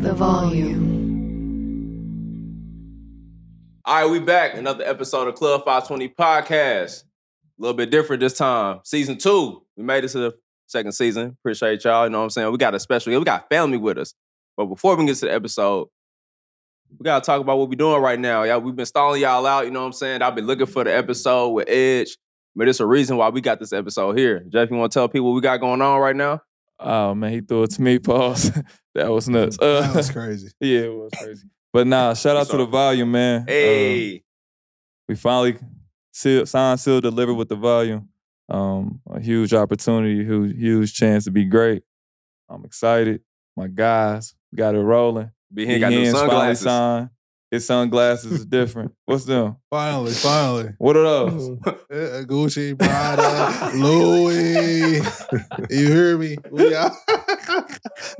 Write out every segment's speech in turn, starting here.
The volume. All right, we back. Another episode of Club 520 podcast. A little bit different this time. Season two. We made it to the second season. Appreciate y'all. You know what I'm saying? We got a special, we got family with us. But before we get to the episode, we gotta talk about what we're doing right now. Yeah, we've been stalling y'all out, you know what I'm saying? I've been looking for the episode with Edge. But it's a reason why we got this episode here. Jeff, you wanna tell people what we got going on right now? Oh man, he threw it to me. Pause. That was nuts. Uh, That was crazy. yeah, it was crazy. But nah, shout out to the volume, man. Uh, Hey. we finally seal, signed, sealed, delivered with the volume. Um, a huge opportunity, huge, huge chance to be great. I'm excited. My guys got it rolling. Be here, got new Hens finally sunglasses. signed. His sunglasses is different. What's them? Finally, finally. What are those? Uh, Gucci, Prada, Louis. You hear me? We are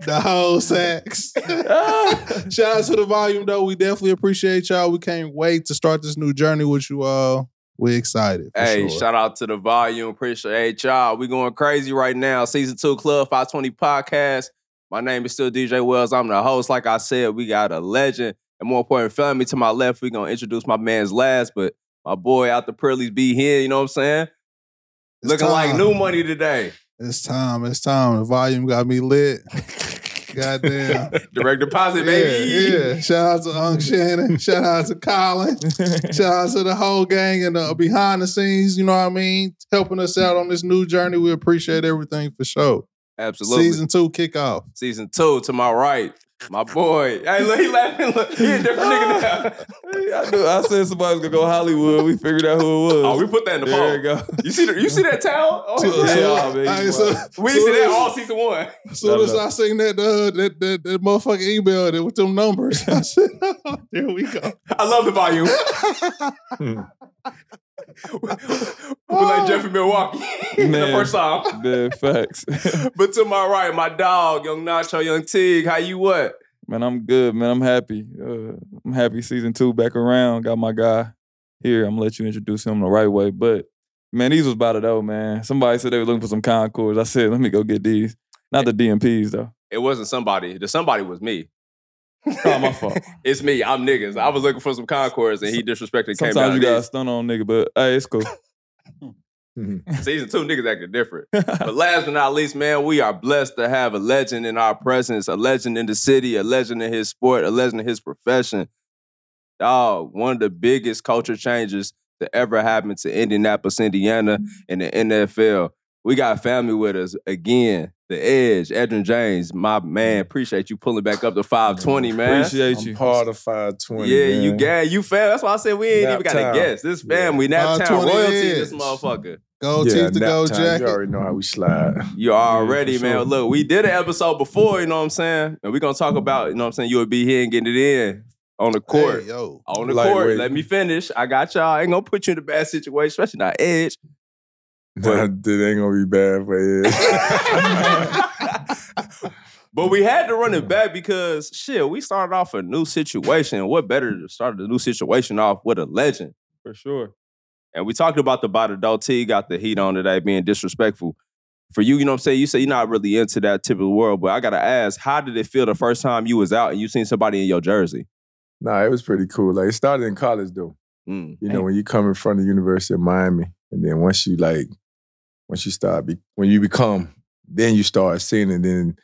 the whole sex. Shout out to the volume though. We definitely appreciate y'all. We can't wait to start this new journey with you all. We excited. for Hey, sure. shout out to the volume. Appreciate y'all. We going crazy right now. Season two Club 520 podcast. My name is still DJ Wells. I'm the host. Like I said, we got a legend. And more important, family to my left, we gonna introduce my man's last, but my boy out the Pearlies be here, you know what I'm saying? It's Looking like new money today. It's time. It's time. The volume got me lit. Goddamn. Direct deposit, baby. Yeah, yeah. Shout out to Unc Shannon. Shout out to Colin. Shout out to the whole gang and uh, behind the scenes, you know what I mean? Helping us out on this new journey. We appreciate everything for sure. Absolutely. Season two kickoff. Season two to my right. My boy. Hey, look, he laughing. Look, he a different nigga now. I, knew, I said somebody was gonna go Hollywood. We figured out who it was. Oh, we put that in the There poll. you go. You see the, you see that towel? Oh, So- yeah. so- man, hey, you so- we so see that as- all season one. As soon as I seen that, uh, that, that that motherfucking email that with them numbers, I said, oh, there we go. I love the volume. we like Jeff in Milwaukee. the Man. first song. Man, facts. But to my right, my dog, young Nacho, young Tig. How you what? man, I'm good, man. I'm happy. Uh, I'm happy season two back around. Got my guy here. I'm gonna let you introduce him the right way. But man, these was about it though, man. Somebody said they were looking for some Concords. I said, let me go get these. Not the DMPs though. It wasn't somebody. The somebody was me. Oh, my fault. it's me. I'm niggas. I was looking for some Concords and he disrespected came down. Sometimes you got to stun on nigga, but hey, it's cool. Mm-hmm. Season two niggas acting different. but last but not least, man, we are blessed to have a legend in our presence, a legend in the city, a legend in his sport, a legend in his profession. Dog, one of the biggest culture changes to ever happen to Indianapolis, Indiana, mm-hmm. and the NFL. We got family with us again. The edge, Edgerrin James, my man. Mm. Appreciate you pulling back up to 520, man. Appreciate I'm you. part of 520. yeah, you man. got you fam. That's why I said we ain't Nap even got to time. guess. This Yeah. family, nap town 520 royalty, this motherfucker. Gold Yeah, teeth to nap gold time. jacket. You already know how we slide. You already, for man. sure. Look, we did an episode before, you know what I'm saying? And we're gonna talk about, you know what I'm saying, you'll be here and getting it in on the court. Hey, yo. on the court. Let me finish. I got y'all. I ain't gonna put you in a bad situation, especially not edge. Nah, it ain't gonna be bad for you. But we had to run it back because shit, we started off a new situation. What better to start a new situation off with a legend? For sure. And we talked about the body dope T got the heat on today being disrespectful. For you, you know what I'm saying? You say you're not really into that typical world, but I gotta ask, how did it feel the first time you was out and you seen somebody in your jersey? nah, it was pretty cool. Like it started in college though. Mm. You know, when you come in front of the University of Miami, and then once you like, once you start, be, when you become, then you start seeing it. Then,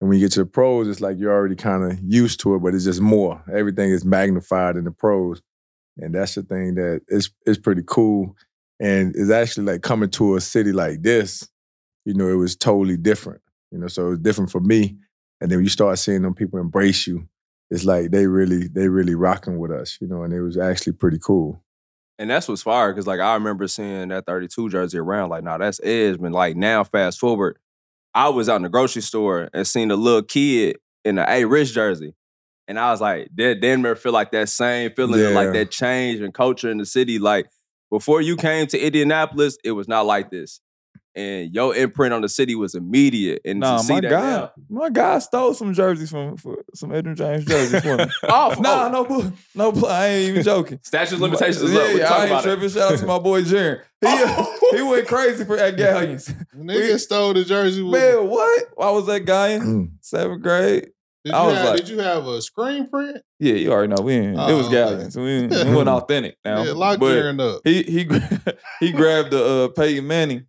and when you get to the pros, it's like you're already kind of used to it, but it's just more. Everything is magnified in the pros, and that's the thing that is is pretty cool. And it's actually like coming to a city like this. You know, it was totally different. You know, so it was different for me. And then when you start seeing them people embrace you, it's like they really they really rocking with us. You know, and it was actually pretty cool. And that's what's fire because like I remember seeing that 32 jersey around. Like, nah, that's Edge. But like now, fast forward, I was out in the grocery store and seen a little kid in the A Rich jersey. And I was like, that Denver feel like that same feeling of like that change and culture in the city. Like before you came to Indianapolis, it was not like this. And your imprint on the city was immediate. And Nah, to see my that guy, now, my guy stole some jerseys from for some Edgerrin James jerseys for me. oh, nah, oh, no, bull- no, I ain't even joking. statute limitations is yeah, up. Yeah, I ain't about it. tripping. Shout out to my boy Jaren. He, he went crazy for at Galleons. Nigga stole the jersey. With Man, what? Why was that Galleon, Mm. seventh grade. Did you, I was have, like- did you have a screen print? Yeah, you already know. We ain't, it was Oh, Galleons. We, ain't, we wasn't authentic now. yeah, lock but Jaren up. he he he grabbed the uh, Peyton Manning,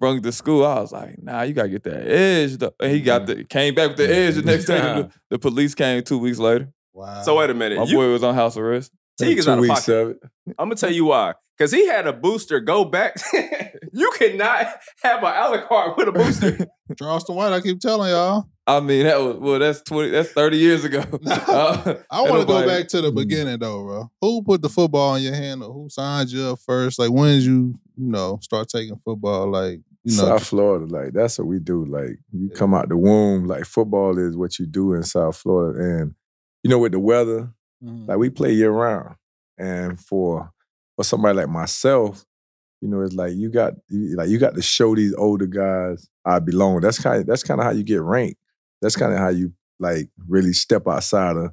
brung it to school. I was like, nah, you gotta get that edge. Though. And he got the came back with the edge the next day. The, the police came two weeks later. Wow. So wait a minute. My You, boy was on house arrest. Teague is Two out of weeks pocket. of it. I'm gonna tell you why. Cause he had a booster go back. you cannot have an Alucard with a booster. Charleston White, I keep telling y'all. I mean, that was well. That's twenty. That's thirty years ago. Uh, I want to go back to the beginning though, bro. Who put the football in your hand or who signed you up first? Like when did you, you know, start taking football? Like, you know, South Florida, like that's what we do. Like you come out the womb, like football is what you do in South Florida, and you know with the weather, mhm. like we play year round, and for for somebody like myself, you know, it's like you got you, like you got to show these older guys I belong. That's kind of that's kind of how you get ranked. That's kind of how you like really step outside of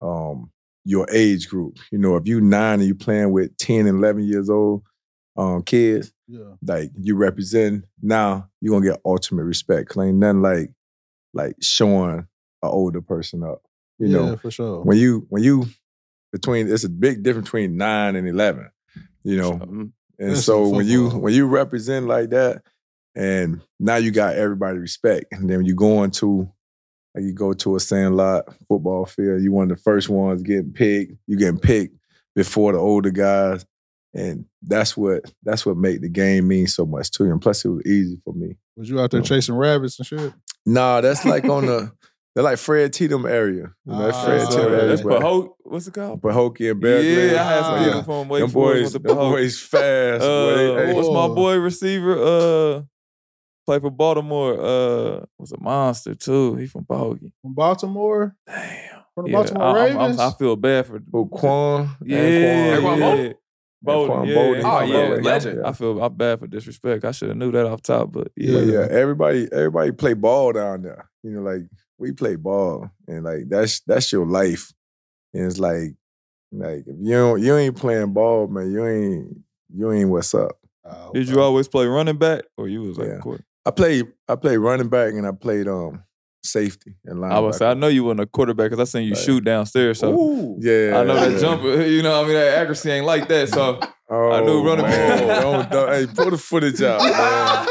um your age group. You know, if you nine and you playing with 10 and 11 years old um kids, yeah. like you represent now you're gonna get ultimate respect. 'Cause ain't nothing like like showing an older person up. You yeah, know, for sure. when you when you between it's a big difference between nine and eleven. You know, and That's so when you when you represent like that, and now you got everybody respect, and then when you go into like you go to a sandlot football field, you one of the first ones getting picked. You getting picked before the older guys, and that's what that's what made the game mean so much to you. And plus, it was easy for me. Was you out there No. chasing rabbits and shit? Nah, that's like on the they're like Fred Tatum area. You know, that Ah, Fred so Tatum area. that's but- Pahok. What's it called? Pahokee and Belle Glade. Yeah, I had some people from Wake Them boys, the them boys fast. boy. Uh, Hey, what's my Boy. boy receiver? Uh, play for Baltimore. Uh, was a monster too. He from Pahokee. From Baltimore? Damn. From the Yeah, Baltimore I, I'm- I'm- Ravens? I feel bad for. Who, Quan? Yeah, Anquan. Anquan yeah. Boldin? Boldin, yeah, Boldin, he Oh, yeah, Boldin. legend. I feel I'm bad for disrespect. I should have knew that off top, but yeah. But yeah, everybody, everybody play ball down there. You know, like we play ball, and like that's that's your life. And it's like, like if you don't, you ain't playing ball, man. You ain't, you ain't what's up. Oh, Did you always play running back, or you was like Yeah. a quarter? I played, I played running back, and I played um safety and linebacker. I was say I know you wasn't a quarterback because I seen you Right. shoot downstairs. So Ooh. Yeah, I know that yeah. jumper. You know, I mean that accuracy ain't like that. So Oh, I knew running man. back. Don't- don't- hey, pull the footage out, man.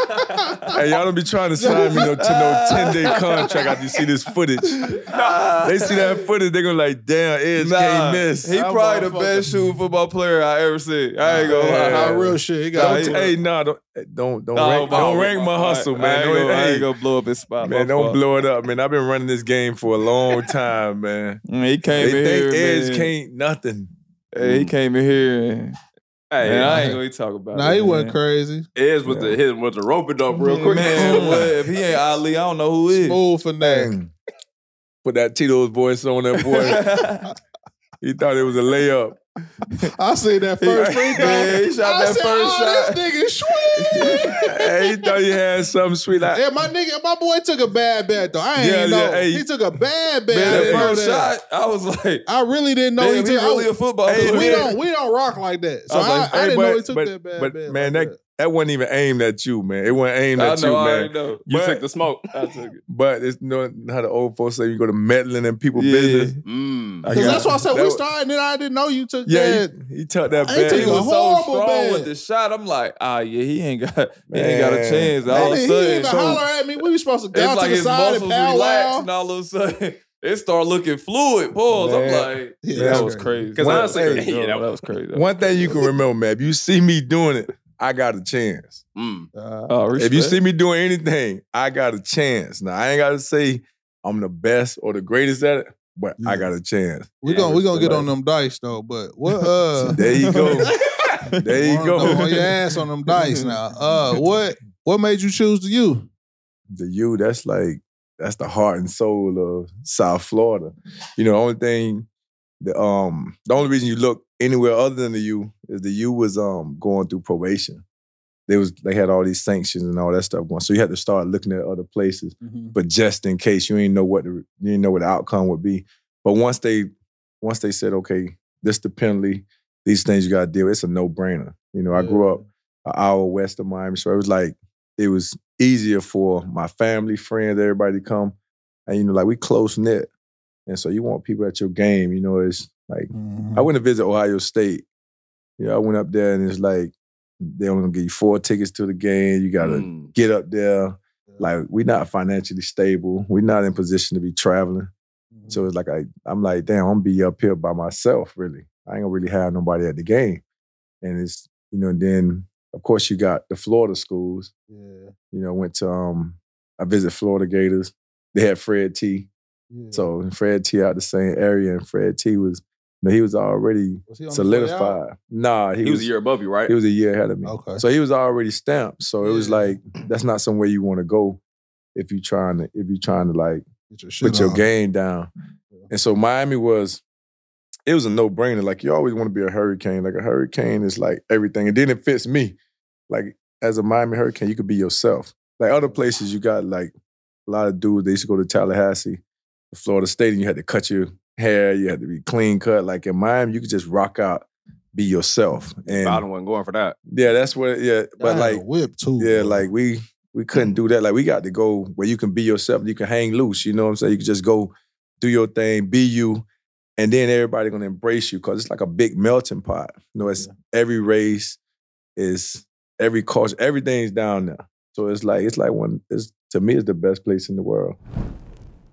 hey, y'all don't be trying to sign me no, to no 10 day contract after you see this footage. They see that footage, they're gonna like, damn, Edge Nah, can't miss. he probably the best shooting football player I ever seen. I ain't gonna lie. Nah, real shit. He got Don't, Nah, hey, nah, don't, don't, don't, Nah, rank, nah, don't rank my nah, hustle, I man. ain't gonna- I ain't gonna blow up his spot. Man, don't fault. blow it up, man. I've been running this game for a long time, man. Mm, He came They in think here, Edge man. can't nothing. Hey, he came in here and Hey, man, I ain't gonna even talk about Nah, it. he wasn't man. crazy. Edge with the hit with the rope it up real quick. Man, what, if he ain't Ali, I don't know who is. Smooth for that. Put that Tito's voice on that boy. he thought it was a layup. I see that first free throw. Yeah, he shot I that said, first oh, shot. This nigga sweet. hey, he thought he had something sweet. Like, yeah, my nigga, my boy took a bad bet though. I ain't Yeah, know. yeah, hey. he took a bad bet. Man, I that first that. shot, I was like, I really didn't know damn, he he took. really I- a football Hey, we man. don't we don't rock like that. So I like, I hey, didn't but, know he took but, that bad but bet. man, like that that wasn't even aimed at you, man. It wasn't aimed I at know, you, I man. know. You But- took the smoke. I took it. But it's you know how the old folks say you go to meddling in people's Yeah. business. Mm. Because got- that's why I said that we was- started, and then I didn't know you took Yeah, that. he, he took that I ain't bad. He taking a was so horrible strong bet. with the shot. I'm like, ah, yeah, he ain't got, he ain't got a chance. All Man, of a he sudden, didn't even so- holler at me. We were supposed to go it's to like the side and muscles relaxed, powwow. and all of a sudden it start looking fluid. Pause. I'm like, Yeah, that was crazy. crazy. Because That honestly- was crazy. Yeah, that, that was crazy. One thing you can remember, man, if you see me doing it, I got a chance. Mm. Uh, Oh, If you see me doing anything, I got a chance. Now I ain't got to say I'm the best or the greatest at it, but I got a chance. we Yeah, gonna we gonna get on them dice though. But what? Uh, There you go. There you on, go. on your ass on them dice now. Uh, what what made you choose the you? the U, that's like that's the heart and soul of South Florida. You know, the only thing, the um, the only reason you look anywhere other than the U is the U was um going through probation. They was they had all these sanctions and all that stuff going, so you had to start looking at other places. But just in case, you didn't know what the you didn't know what the outcome would be. But once they once they said, okay, this the penalty, these things you got to deal. with, It's a no brainer. You know, I grew up an hour west of Miami, so it was like it was easier for my family, friends, everybody to come. And you know, like we close knit. And so you want people at your game, you know, it's like Mm-hmm. I went to visit Ohio State. You know, I went up there and it's like they only gonna give you four tickets to the game. You gotta Mm. get up there. Like we're not financially stable. We're not in position to be traveling. So it's like I, I'm like, damn, I'm gonna be up here by myself, really. I ain't gonna really have nobody at the game. And it's, you know, then of course you got the Florida schools. Yeah, You know, went to um I visit Florida Gators. They had Fred T. yeah. So Fred T out the same area, and Fred T was, you know, he was already Was he on his way out? solidified. Nah, He, was a year above you, right? he was a year ahead of me. Okay. So he was already stamped. So it was like that's not somewhere you want to go if you're trying to if you're trying to like Get your shit put your on. game down. And so Miami was it was a no brainer. Like you always want to be a hurricane. Like a hurricane is like everything, and then it fits me. Like as a Miami Hurricane, you could be yourself. Like other places, you got like a lot of dudes. They used to go to Tallahassee, Florida State, and you had to cut your hair. You had to be clean cut. Like in Miami, you could just rock out, be yourself. And Bowden wasn't going for that. yeah, that's what. Yeah, but I had a like whip too. yeah, bro. like we we couldn't do that. Like we got to go where you can be yourself. You can hang loose. You know what I'm saying? You can just go do your thing, be you, and then everybody gonna embrace you because it's like a big melting pot. You know, it's every race, is every culture, everything's down there. So it's like it's like one. It's to me, it's the best place in the world.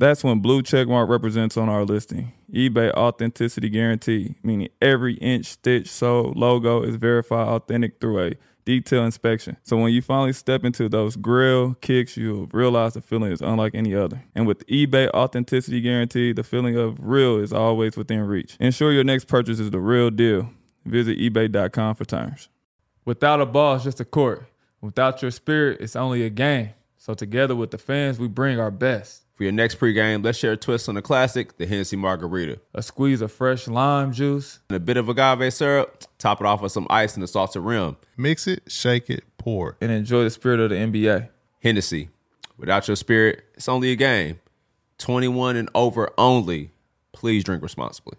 That's when blue checkmark represents on our listing. eBay authenticity guarantee, meaning every inch, stitch, sole, logo is verified authentic through a detailed inspection. So when you finally step into those grill kicks, you'll realize the feeling is unlike any other. And with eBay authenticity guarantee, the feeling of real is always within reach. Ensure your next purchase is the real deal. Visit eBay.com for terms. Without a ball, it's just a court. Without your spirit, it's only a game. So together with the fans, we bring our best. For your next pregame, let's share a twist on the classic, the Hennessy Margarita. A squeeze of fresh lime juice, And a bit of agave syrup, top it off with some ice and a salted rim. Mix it, shake it, pour and enjoy the spirit of the NBA. Hennessy. Without your spirit, it's only a game. 21 and over only. Please drink responsibly.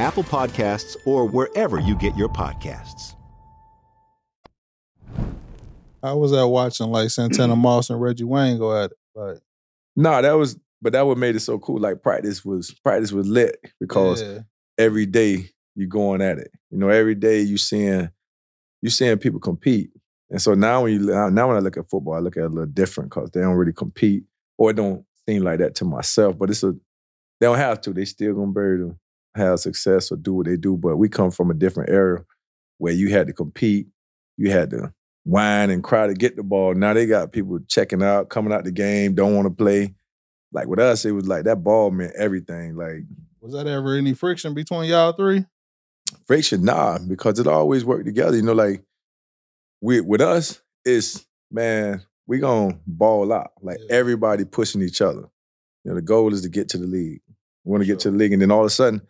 Apple Podcasts, or wherever you get your podcasts. I was at watching like Santana Moss and Reggie Wayne go at it. Like, No, that was, but that what made it so cool. Like practice was practice was lit because yeah. every day you going at it. You know, every day you seeing you seeing people compete. And so now when you now when I look at football, I look at it a little different because they don't really compete, or it don't seem like that to myself. But it's a they don't have to. They still gonna bury able to have success or do what they do. But we come from a different era where you had to compete, you had to whine and cry to get the ball. Now they got people checking out, coming out the game, don't want to play. Like with us, it was like that ball meant everything. Like was that ever any friction between y'all three? friction, nah, because it always worked together. You know, like we with us, it's man, we gonna ball out. Like Yeah. everybody pushing each other. You know, the goal is to get to the league. We want to get to the league, and then all of a sudden,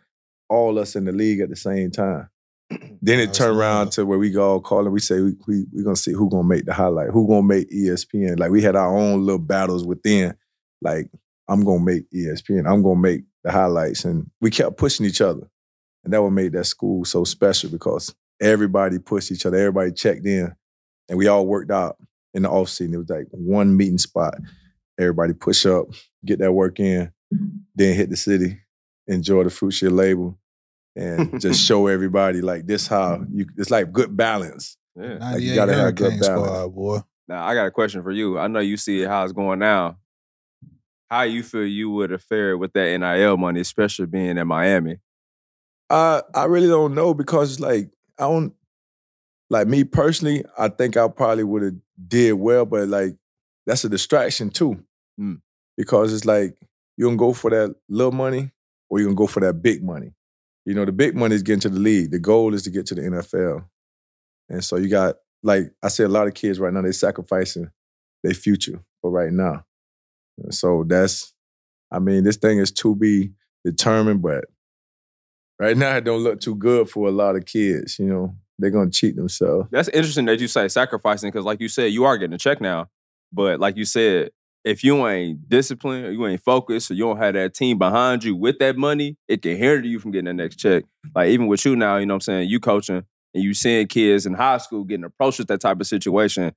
all us in the league at the same time. then it turned around to where we go all call and we say we we we gonna see who gonna make the highlight, who gonna make ESPN. Like we had our own little battles within. Like I'm gonna make ESPN. I'm gonna make the highlights, and we kept pushing each other, and that what made that school so special because everybody pushed each other, everybody checked in, and we all worked out in the off season. It was like one meeting spot. Everybody push up, get that work in, mm-hmm. then hit the city, enjoy the fruits of your label, and just show everybody like this how you. It's like good balance. Yeah. 98 you gotta have good balance. squad, boy. Now I got a question for you. I know you see how it's going now. How you feel you would have fared with that NIL money, especially being in Miami? Uh, I really don't know because it's like I don't like me personally. I think I probably would have did well, but like that's a distraction too, Mm. because it's like you gonna go for that little money or you gonna go for that big money. You know, the big money is getting to the league. The goal is to get to the NFL, and so you got like I say, a lot of kids right now they're sacrificing their future for right now. And so that's, I mean, this thing is to be determined, but right now it don't look too good for a lot of kids. You know, they're gonna cheat themselves. That's interesting that you say sacrificing because, like you said, you are getting a check now. But like you said, if you ain't disciplined, or you ain't focused, or you don't have that team behind you with that money, it can hinder you from getting the next check. Like even with you now, you know what I'm saying, you coaching and you seeing kids in high school getting approached with that type of situation.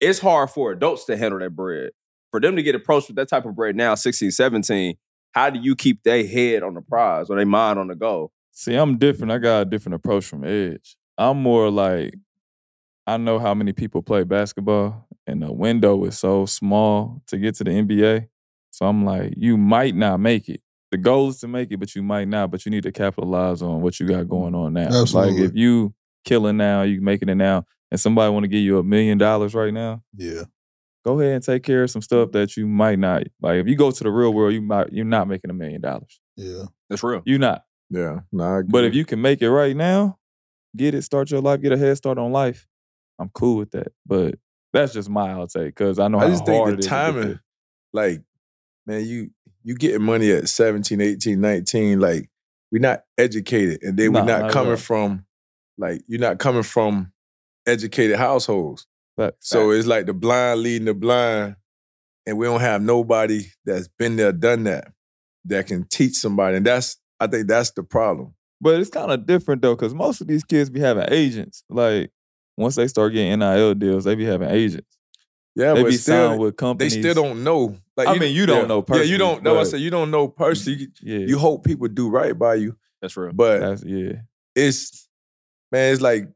It's hard for adults to handle that bread. For them to get approached with that type of bread now, 16, 17, how do you keep their head on the prize or their mind on the goal? See, I'm different. I got a different approach from Edge. I'm more like, I know how many people play basketball, and the window is so small to get to the NBA. So I'm like, you might not make it. The goal is to make it, but you might not. But you need to capitalize on what you got going on now. Absolutely. Like if you killing now, you making it now, and somebody want to give you a million dollars right now, Yeah. go ahead and take care of some stuff that you might not. Like if you go to the real world, you might you're not making a million dollars. Yeah. That's real. You're not. Yeah, nah, But if you can make it right now, get it, start your life, get a head start on life. I'm cool with that. But that's just my outtake because I know I how just think the timing, like, man, you you getting money at 17, 18, 19, like we're not educated. And then Nah, we're not not coming from like you're not coming from educated households. Facts. So it's like the blind leading the blind, and we don't have nobody that's been there, done that, that can teach somebody. And that's I think that's the problem. But it's kind of different though, because most of these kids be having agents. Like once they start getting NIL deals, they be having agents. Yeah, they but be still, signed with companies. they still don't know. Like I mean, you don't yeah, know Yeah, personally, you don't know. I said you don't know personally. You, Yeah, you hope people do right by you, That's real. but that's yeah. it's man, it's like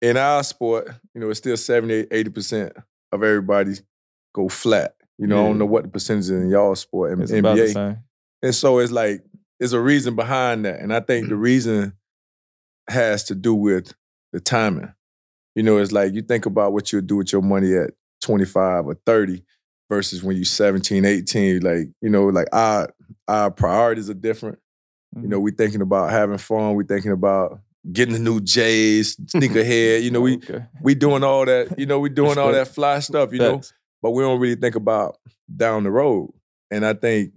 in our sport, you know, it's still 70, 80 percent of everybody go flat. You know, I don't know what the percentage is in y'all sport in It's about the NBA. same. And so it's like there's a reason behind that. And I think the reason has to do with the timing. You know, it's like you think about what you'll do with your money at 25 or 30 versus when you're 17, 18. Like, you know, like our our priorities are different. You know, mm-hmm. we're thinking about having fun. We're thinking about getting the new J's, sneakerhead. You know, we okay. we doing all that. You know, we doing all that fly stuff. You know, but we don't really think about down the road. And I think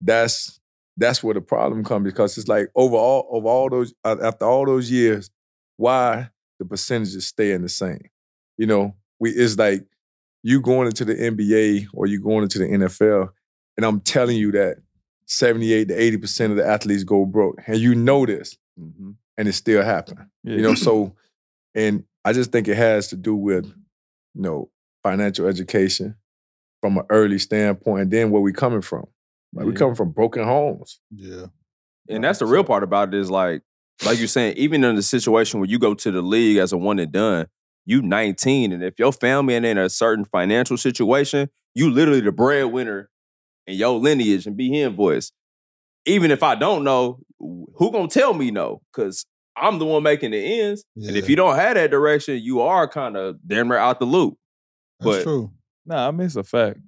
that's that's where the problem comes because it's like overall of all those after all those years, why the percentages staying the same? You know, we it's like you going into the NBA or you going into the NFL, and I'm telling you that 78 to 80 percent of the athletes go broke, and you know this, Mhm. and it still happen. Yeah. You know, so and I just think it has to do with, you know, financial education from an early standpoint, and then where we coming from. Like we Yeah. coming from broken homes. Yeah. And that's the real part about it is like, like you're saying, even in the situation where you go to the league as a one and done, you 19, and if your family ain't in a certain financial situation, you literally the breadwinner in your lineage and be him voice. Even if I don't know, who gonna tell me no? Because I'm the one making the ends. And if you don't have that direction, you are kind of damn near out the loop. That's but- true. Nah, I mean it's a fact.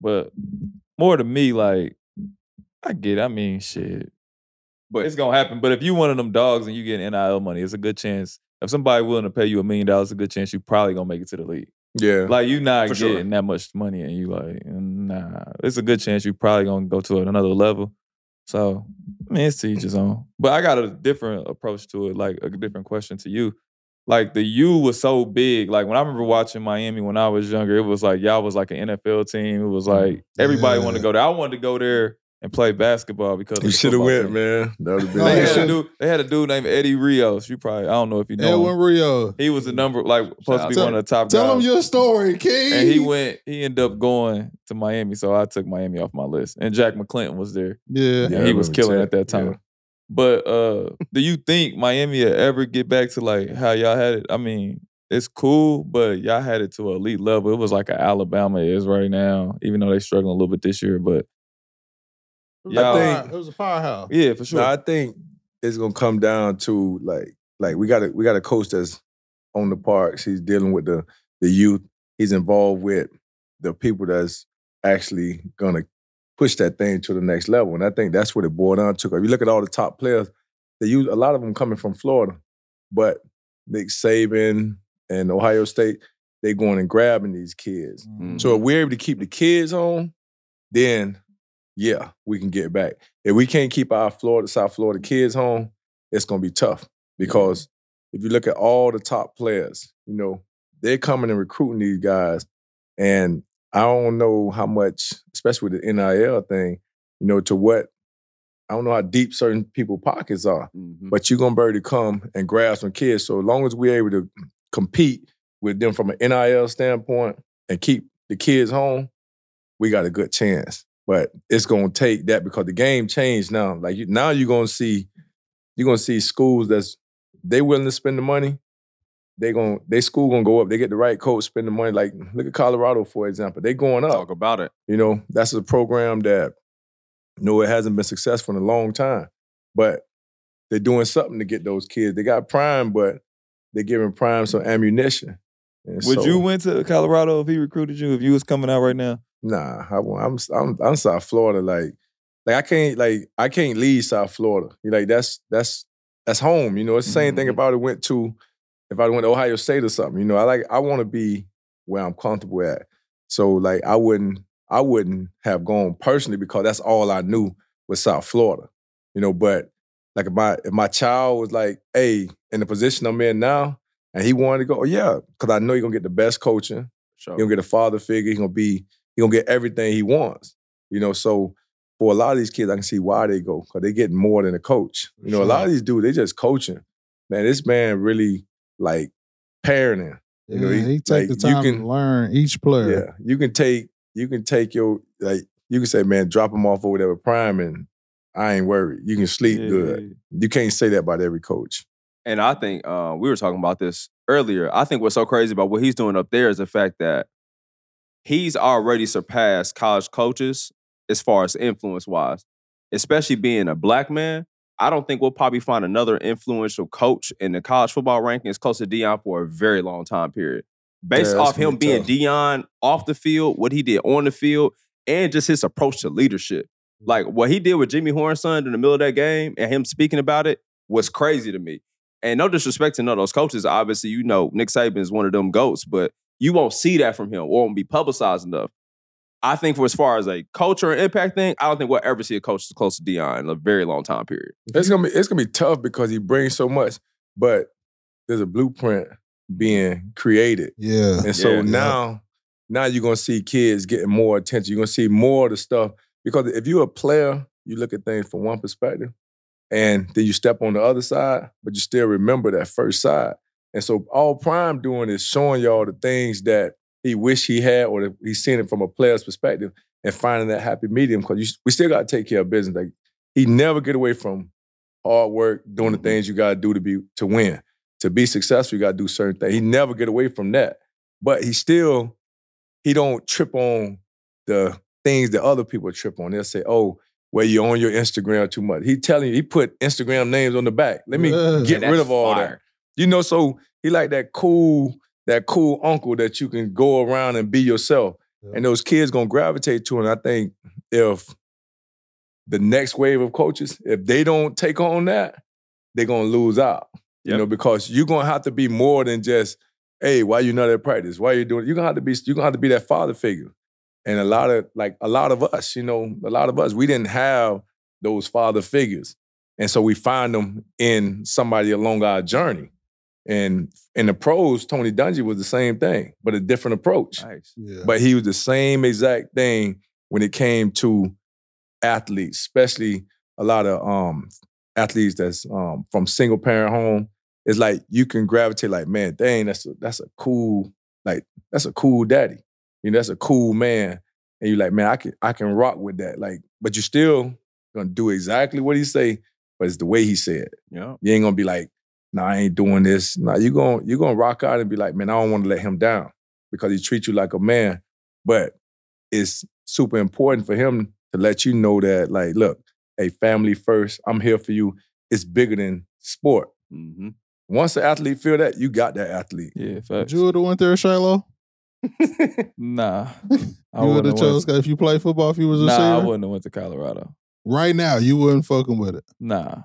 But more to me, like, I get it. I mean, shit. But It's gonna happen. But if you one of them dogs and you get NIL money, it's a good chance. If somebody willing to pay you a million dollars, a good chance you probably gonna make it to the league. Yeah. Like you not getting sure. that much money and you like, nah. It's a good chance you probably gonna go to another level. So I mean it's to each his own. But I got a different approach to it, like a different question to you. Like the U was so big. Like when I remember watching Miami when I was younger, it was like y'all was like an NFL team. It was like everybody wanted to go there. I wanted to go there and play basketball because you should have went, team. man. That would have been They had, a dude, they had a dude named Eddie Rios. You probably I don't know if you know. Edwin him. Rio. He was the number like supposed to be Tell- one of the top Tell guys him your story, King. and he went. He ended up going to Miami, so I took Miami off my list. And Jack McClinton was there, Yeah. and I he was killing Jack, at that time. yeah. But uh, do you think Miami will ever get back to like how y'all had it? I mean, it's cool, but y'all had it to an elite level. It was like an Alabama is right now, even though they struggling a little bit this year. But It was, Yeah, a I power- think- it was a powerhouse. yeah, for sure. No, I think it's gonna come down to like like we got a we got a coach that's on the parks. He's dealing with the the youth. He's involved with the people that's actually gonna push that thing to the next level. And I think that's what it boiled down to. If you look at all the top players, they use a lot of them coming from Florida, but Nick Saban and Ohio State, they going and grabbing these kids. Mm-hmm. So if we're able to keep the kids on, then yeah, we can get back. If we can't keep our Florida, South Florida kids home, it's gonna be tough. Because if you look at all the top players, you know, they're coming and recruiting these guys. And I don't know how much, especially with the NIL thing, you know, to what I don't know how deep certain people pockets are Mhm. but you're gonna be able to come and grab some kids. So as long as we're able to compete with them from an NIL standpoint and keep the kids home, we got a good chance. But it's gonna take that because the game changed now. Like you, now you're gonna see, you're gonna see schools that's they willing to spend the money. They going they school gonna go up. They get the right coach, spend the money. Like look at Colorado for example. They going up. talk about it. You know, that's a program that no, it hasn't been successful in a long time. But they're doing something to get those kids. They got prime, but they're giving prime some ammunition. And Would so- you went to Colorado if he recruited you? If you was coming out right now? Nah, I, won't. I'm I'm I'm South Florida. Like, like I can't like I can't leave South Florida. You like that's that's that's home. You know, it's the same thing Mhm. if I would went to if I went to Ohio State or something. You know, I like I want to be where I'm comfortable at. So like I wouldn't I wouldn't have gone personally because that's all I knew was South Florida. You know, but like if my if my child was like, hey, in the position I'm in now, and he wanted to go, oh, yeah, because I know you're gonna get the best coaching. Sure. He gonna get a father figure. he's gonna be. He gonna get everything he wants. You know. So for a lot of these kids, I can see why they go because they get more than a coach. You know, a lot of these dudes they just coaching. Man, this man really like parenting. You know, he- he, take like, the you time can- to learn each player. Yeah, you can take you can take your like you can say, man, drop him off or whatever prime, and I ain't worried. You can sleep Yeah, good. You can't say that about every coach. And I think uh, we were talking about this earlier. I think what's so crazy about what he's doing up there is the fact that he's already surpassed college coaches as far as influence wise, especially being a black man. I don't think we'll probably find another influential coach in the college football rankings close to Deion for a very long time period. Based Yeah, off him being tough. Deion off the field, what he did on the field, and just his approach to leadership. Like what he did with Jimmy Hornson in the middle of that game and him speaking about it was crazy to me. And no disrespect to none of those coaches. Obviously, you know, Nick Saban is one of them goats, but you won't see that from him or won't be publicized enough. I think for as far as a culture and impact thing, I don't think we'll ever see a coach as close to Deion in a very long time period. It's gonna be it's gonna be tough because he brings so much, but there's a blueprint being created. Yeah. And so Yeah. now, now you're gonna see kids getting more attention. You're gonna see more of the stuff because if you're a player, you look at things from one perspective, and then you step on the other side, but you still remember that first side. And so all Prime doing is showing y'all the things that he wish he had, or that he's seeing it from a player's perspective, and finding that happy medium. Because we still got to take care of business. Like he never get away from hard work, doing the mm-hmm. things you got to do to be to win. To be successful, you got to do certain things. He never get away from that. But he still he don't trip on the things that other people trip on. They'll say, "Oh, well, you're on your Instagram too much." He telling you he put Instagram names on the back. Let me Yeah. get rid of all fire. that. You know, so he like that cool that cool uncle that you can go around and be yourself. Yeah. And those kids gonna gravitate to. And I think if the next wave of coaches, if they don't take on that, they're gonna lose out. You Yep. know, because you're gonna have to be more than just, hey, why you not at practice? Why you doing? You're gonna have to be, you're gonna have to be that father figure. And a lot of like a lot of us, you know, a lot of us, we didn't have those father figures. And so we find them in somebody along our journey. And in the pros, Tony Dungy was the same thing, but a different approach. Nice. Yeah. But he was the same exact thing when it came to athletes, especially a lot of um, athletes that's um, from single parent home. It's like you can gravitate like, man, dang, that's a, that's a cool, like that's a cool daddy. You know, that's a cool man. And you're like, man, I can I can rock with that. Like, but you're still gonna do exactly what he say, but it's the way he said. it. Yeah. You ain't gonna be like, nah, I ain't doing this. Nah, you gonna you gonna rock out and be like, man, I don't want to let him down because he treats you like a man. But it's super important for him to let you know that, like, look, hey, family first. I'm here for you. It's bigger than sport. hmm Once the athlete feel that, you got that athlete. Yeah, Would facts. you would have went there, Shiloh? Nah. I You would wouldn't have chose if you play football if you was a Nah, I wouldn't have went to Colorado. Right now, you wouldn't fucking with it. Nah.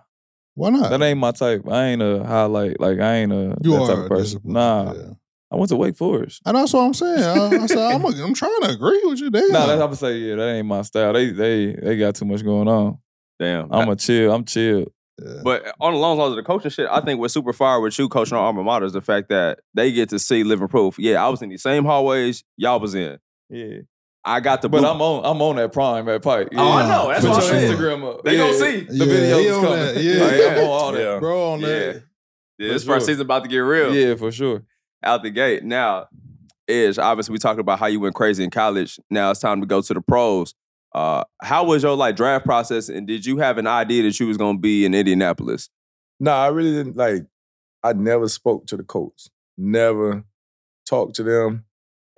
Why not? That ain't my type. I ain't a highlight. Like I ain't a you that are type of person. Nah. yeah. I went to Wake Forest. And that's what I'm saying. I, I said I'm, a, I'm trying to agree with you. Damn. Nah, that's I'm gonna say, yeah, that ain't my style. They they they got too much going on. Damn. I'm a chill. I'm chill. Yeah. But on the long lines of the coaching shit, I think what's super fire with you coaching our alma mater is the fact that they get to see living proof. Yeah, I was in the same hallways y'all was in. Yeah. I got the But blue- I'm on I'm on that prime at Pike. Oh, I know. That's Put what your I'm saying. Instagram up. They gonna see. The Yeah, videos he is on coming. that. Yeah. Like, I'm Yeah. on all that. Yeah. Bro, on Yeah. that. Yeah, this For first sure. season about to get real. Yeah, for sure. out the gate. Now, Ish, obviously we talked about how you went crazy in college. Now it's time to go to the pros. Uh, how was your like draft process, and did you have an idea that you was gonna be in Indianapolis? No, I really didn't like. I never spoke to the coach. Never talked to them,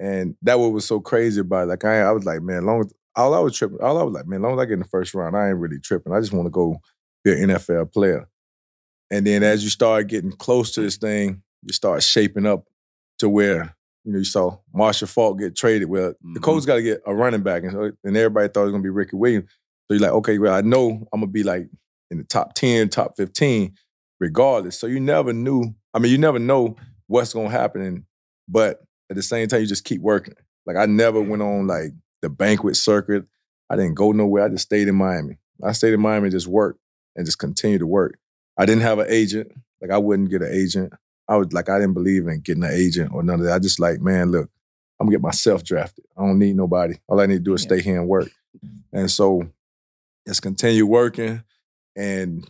and that what was so crazy about it. Like I, I was like, man, long as all I was tripping, all I was like, man, long as I get in the first round, I ain't really tripping. I just want to go be an NFL player. And then as you start getting close to this thing, you start shaping up to where you know you saw Marshall Faulk get traded. Well, the Mhm. coach got to get a running back, and, so, and everybody thought it was gonna be Ricky Williams. So you're like, okay, well, I know I'm gonna be like in the top ten, top fifteen regardless. So you never knew. I mean, you never know what's gonna happen. And, but at the same time, you just keep working. Like I never mm. went on like the banquet circuit. I didn't go nowhere. I just stayed in Miami. I stayed in Miami and just worked and just continued to work. I didn't have an agent. Like I wouldn't get an agent. I was like, I didn't believe in getting an agent or none of that. I just like, man, look, I'm gonna get myself drafted. I don't need nobody. All I need to do is Yeah. stay here and work. And so just continue working. And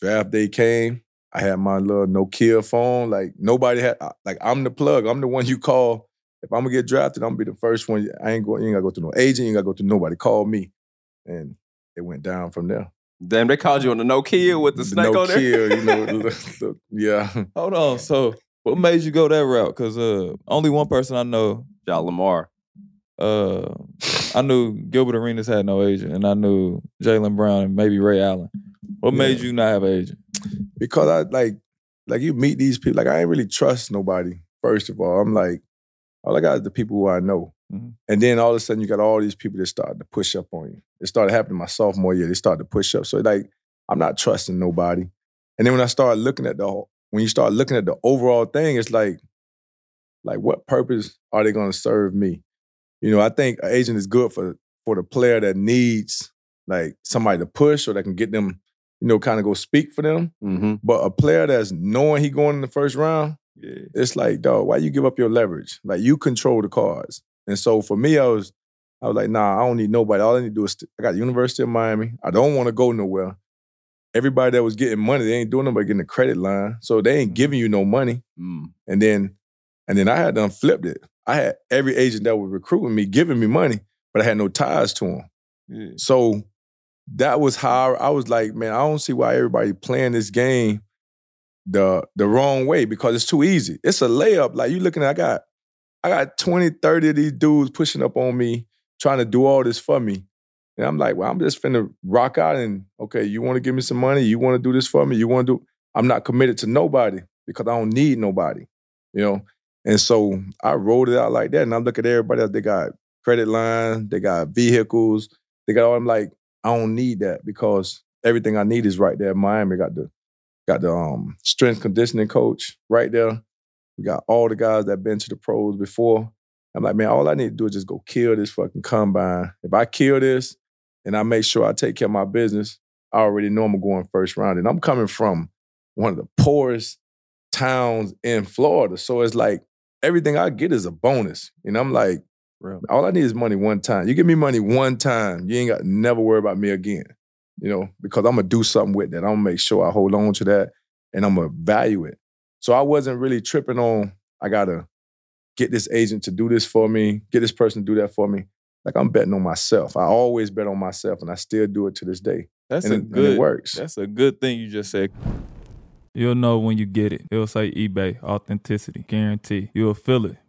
draft day came. I had my little Nokia phone. Like nobody had. Like I'm the plug. I'm the one you call if I'm gonna get drafted. I'm gonna be the first one. I ain't going. You ain't gotta go to no agent. You ain't gotta go to nobody. Call me, and it went down from there. Damn, they called you on the Nokia with the, The snake on there. Nokia, you know, the- the- yeah. Hold on. So what made you go that route? Because uh, only one person I know, John Lamar. uh, I knew Gilbert Arenas had no agent, and I knew Jaylen Brown and maybe Ray Allen. What made you not have an agent? because I like like you meet these people. Like I ain't really trust nobody. First of all, I'm like all I got is the people who I know, Mhm. and then all of a sudden you got all these people that start to push up on you. It started happening my sophomore year. They started to push up. So like I'm not trusting nobody. And then when I started looking at the whole, when you start looking at the overall thing, it's like like what purpose are they going to serve me? You know, I think an agent is good for for the player that needs like somebody to push or that can get them, you know, kind of go speak for them. Mm-hmm. But a player that's knowing he going in the first round, Yeah. it's like, dog, why you give up your leverage? Like you control the cards. And so for me, I was, I was like, nah, I don't need nobody. All I need to do is, st- I got the University of Miami. I don't want to go nowhere. Everybody that was getting money, they ain't doing nobody getting a credit line, so they ain't giving you no money. Mm. And then, and then I had done flipped it. I had every agent that was recruiting me giving me money, but I had no ties to them. Yeah. So that was how I was like, man, I don't see why everybody playing this game the the wrong way because it's too easy. It's a layup. Like you looking at, I got I got 20, 30 of these dudes pushing up on me, trying to do all this for me. And I'm like, well, I'm just finna rock out and okay, you want to give me some money? You want to do this for me? You want to do? I'm not committed to nobody because I don't need nobody, you know. And so I rolled it out like that. And I look at everybody else. They got credit lines, they got vehicles, they got all. I'm like, I don't need that because everything I need is right there. Miami got the got the um, strength conditioning coach right there. We got all the guys that been to the pros before. I'm like, man, all I need to do is just go kill this fucking combine. If I kill this and I make sure I take care of my business, I already know I'm going first round. And I'm coming from one of the poorest towns in Florida. So it's like everything I get is a bonus. And I'm like, Real. all I need is money one time. You give me money one time, you ain't got never worry about me again. You know, because I'm gonna do something with that. I'm gonna make sure I hold on to that and I'm gonna value it. So I wasn't really tripping on, I gotta get this agent to do this for me, get this person to do that for me. Like I'm betting on myself. I always bet on myself and I still do it to this day. That's and, a it, and good. it works. That's a good thing you just said. You'll know when you get it. It'll say eBay authenticity guarantee. You'll feel it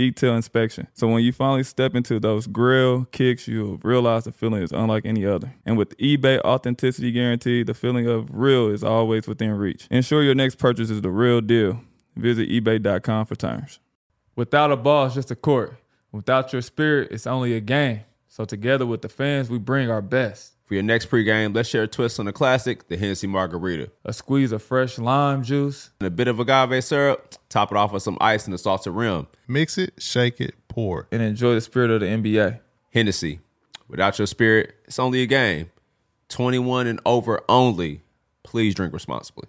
detailed inspection. So when you finally step into those grill kicks, you'll realize the feeling is unlike any other. And with eBay authenticity guarantee, the feeling of real is always within reach. Ensure your next purchase is the real deal. Visit eBay.com for terms. Without a ball, it's just a court. Without your spirit, it's only a game. So together with the fans, we bring our best. For your next pregame, let's share a twist on the classic, the Hennessy Margarita. A squeeze of fresh lime juice. And a bit of agave syrup, top it off with some ice and a salted rim. Mix it, shake it, pour and enjoy the spirit of the NBA. Hennessy. Without your spirit, it's only a game. 21 and over only. Please drink responsibly.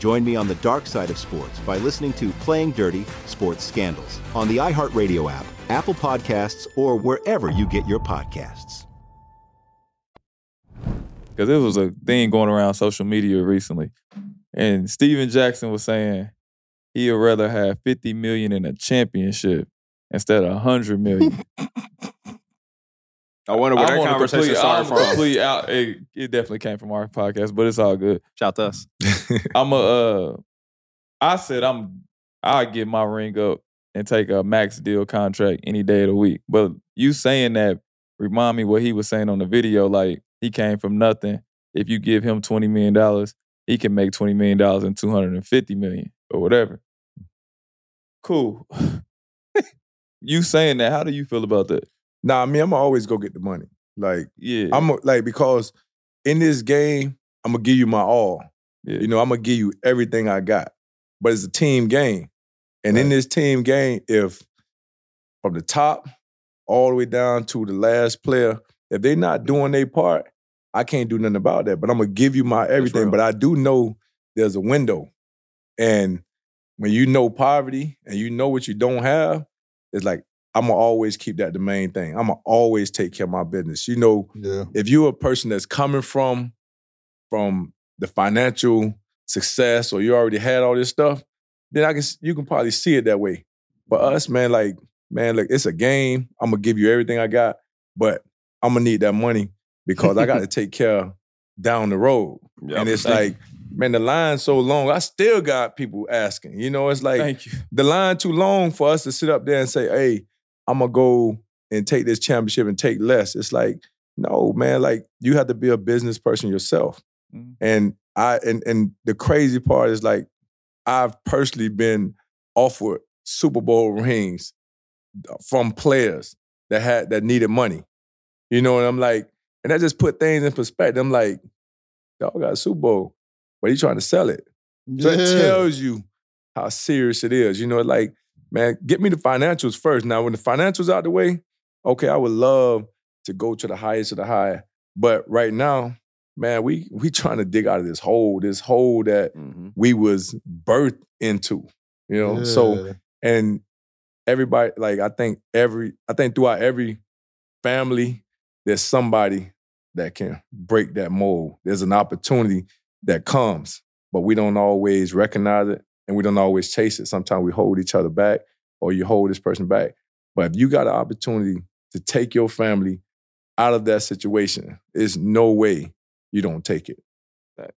Join me on the dark side of sports by listening to Playing Dirty Sports Scandals on the iHeartRadio app, Apple Podcasts, or wherever you get your podcasts. because it was a thing going around social media recently, and Steven Jackson was saying he'd rather have fifty million in a championship instead of hundred million. I wonder where I'm that on conversation started from. complete out. It, it definitely came from our podcast, but it's all good. Shout to us. I'm a. Uh, I said I'm. I get my ring up and take a max deal contract any day of the week. But you saying that remind me what he was saying on the video. Like he came from nothing. If you give him twenty million dollars, he can make twenty million dollars and two hundred and fifty million or whatever. Cool. you saying that? How do you feel about that? Nah, I mean, I'm always go get the money. Like, Yeah, I'm a- like because in this game, I'm gonna give you my all. yeah. You know, I'm gonna give you everything I got. But it's a team game. And in this team game, if from the top all the way down to the last player, if they're not doing their part, I can't do nothing about that. But I'm gonna give you my everything. But I do know there's a window. And when you know poverty and you know what you don't have, it's like I'm gonna always keep that the main thing. I'm gonna always take care of my business. You know, Yeah. if you're a person that's coming from from the financial success or you already had all this stuff, then I can you can probably see it that way. But us, man, like man, look, it's a game. I'm gonna give you everything I got, but I'm gonna need that money because I got to take care down the road. Yep. and it's like, man, the line's so long. I still got people asking. You know, it's like the line too long for us to sit up there and say, "Hey, I'm gonna go and take this championship and take less." It's like, no, man. Like you have to be a business person yourself. Mhm. And I and and the crazy part is like, I've personally been offered Super Bowl rings from players that had that needed money. You know, and I'm like, and that just put things in perspective. I'm like, y'all got a Super Bowl, but he trying to sell it. So it Yeah. tells you how serious it is. You know, like, man, get me the financials first. Now, when the financials out the way, okay, I would love to go to the highest of the high. But right now, man, we we trying to dig out of this hole, this hole that Mhm. we was birthed into. You know, so and everybody, like, I think every, I think throughout every family, there's somebody that can break that mold. There's an opportunity that comes, but we don't always recognize it and we don't always chase it. Sometimes we hold each other back or you hold this person back. But if you got an opportunity to take your family out of that situation, there's no way you don't take it.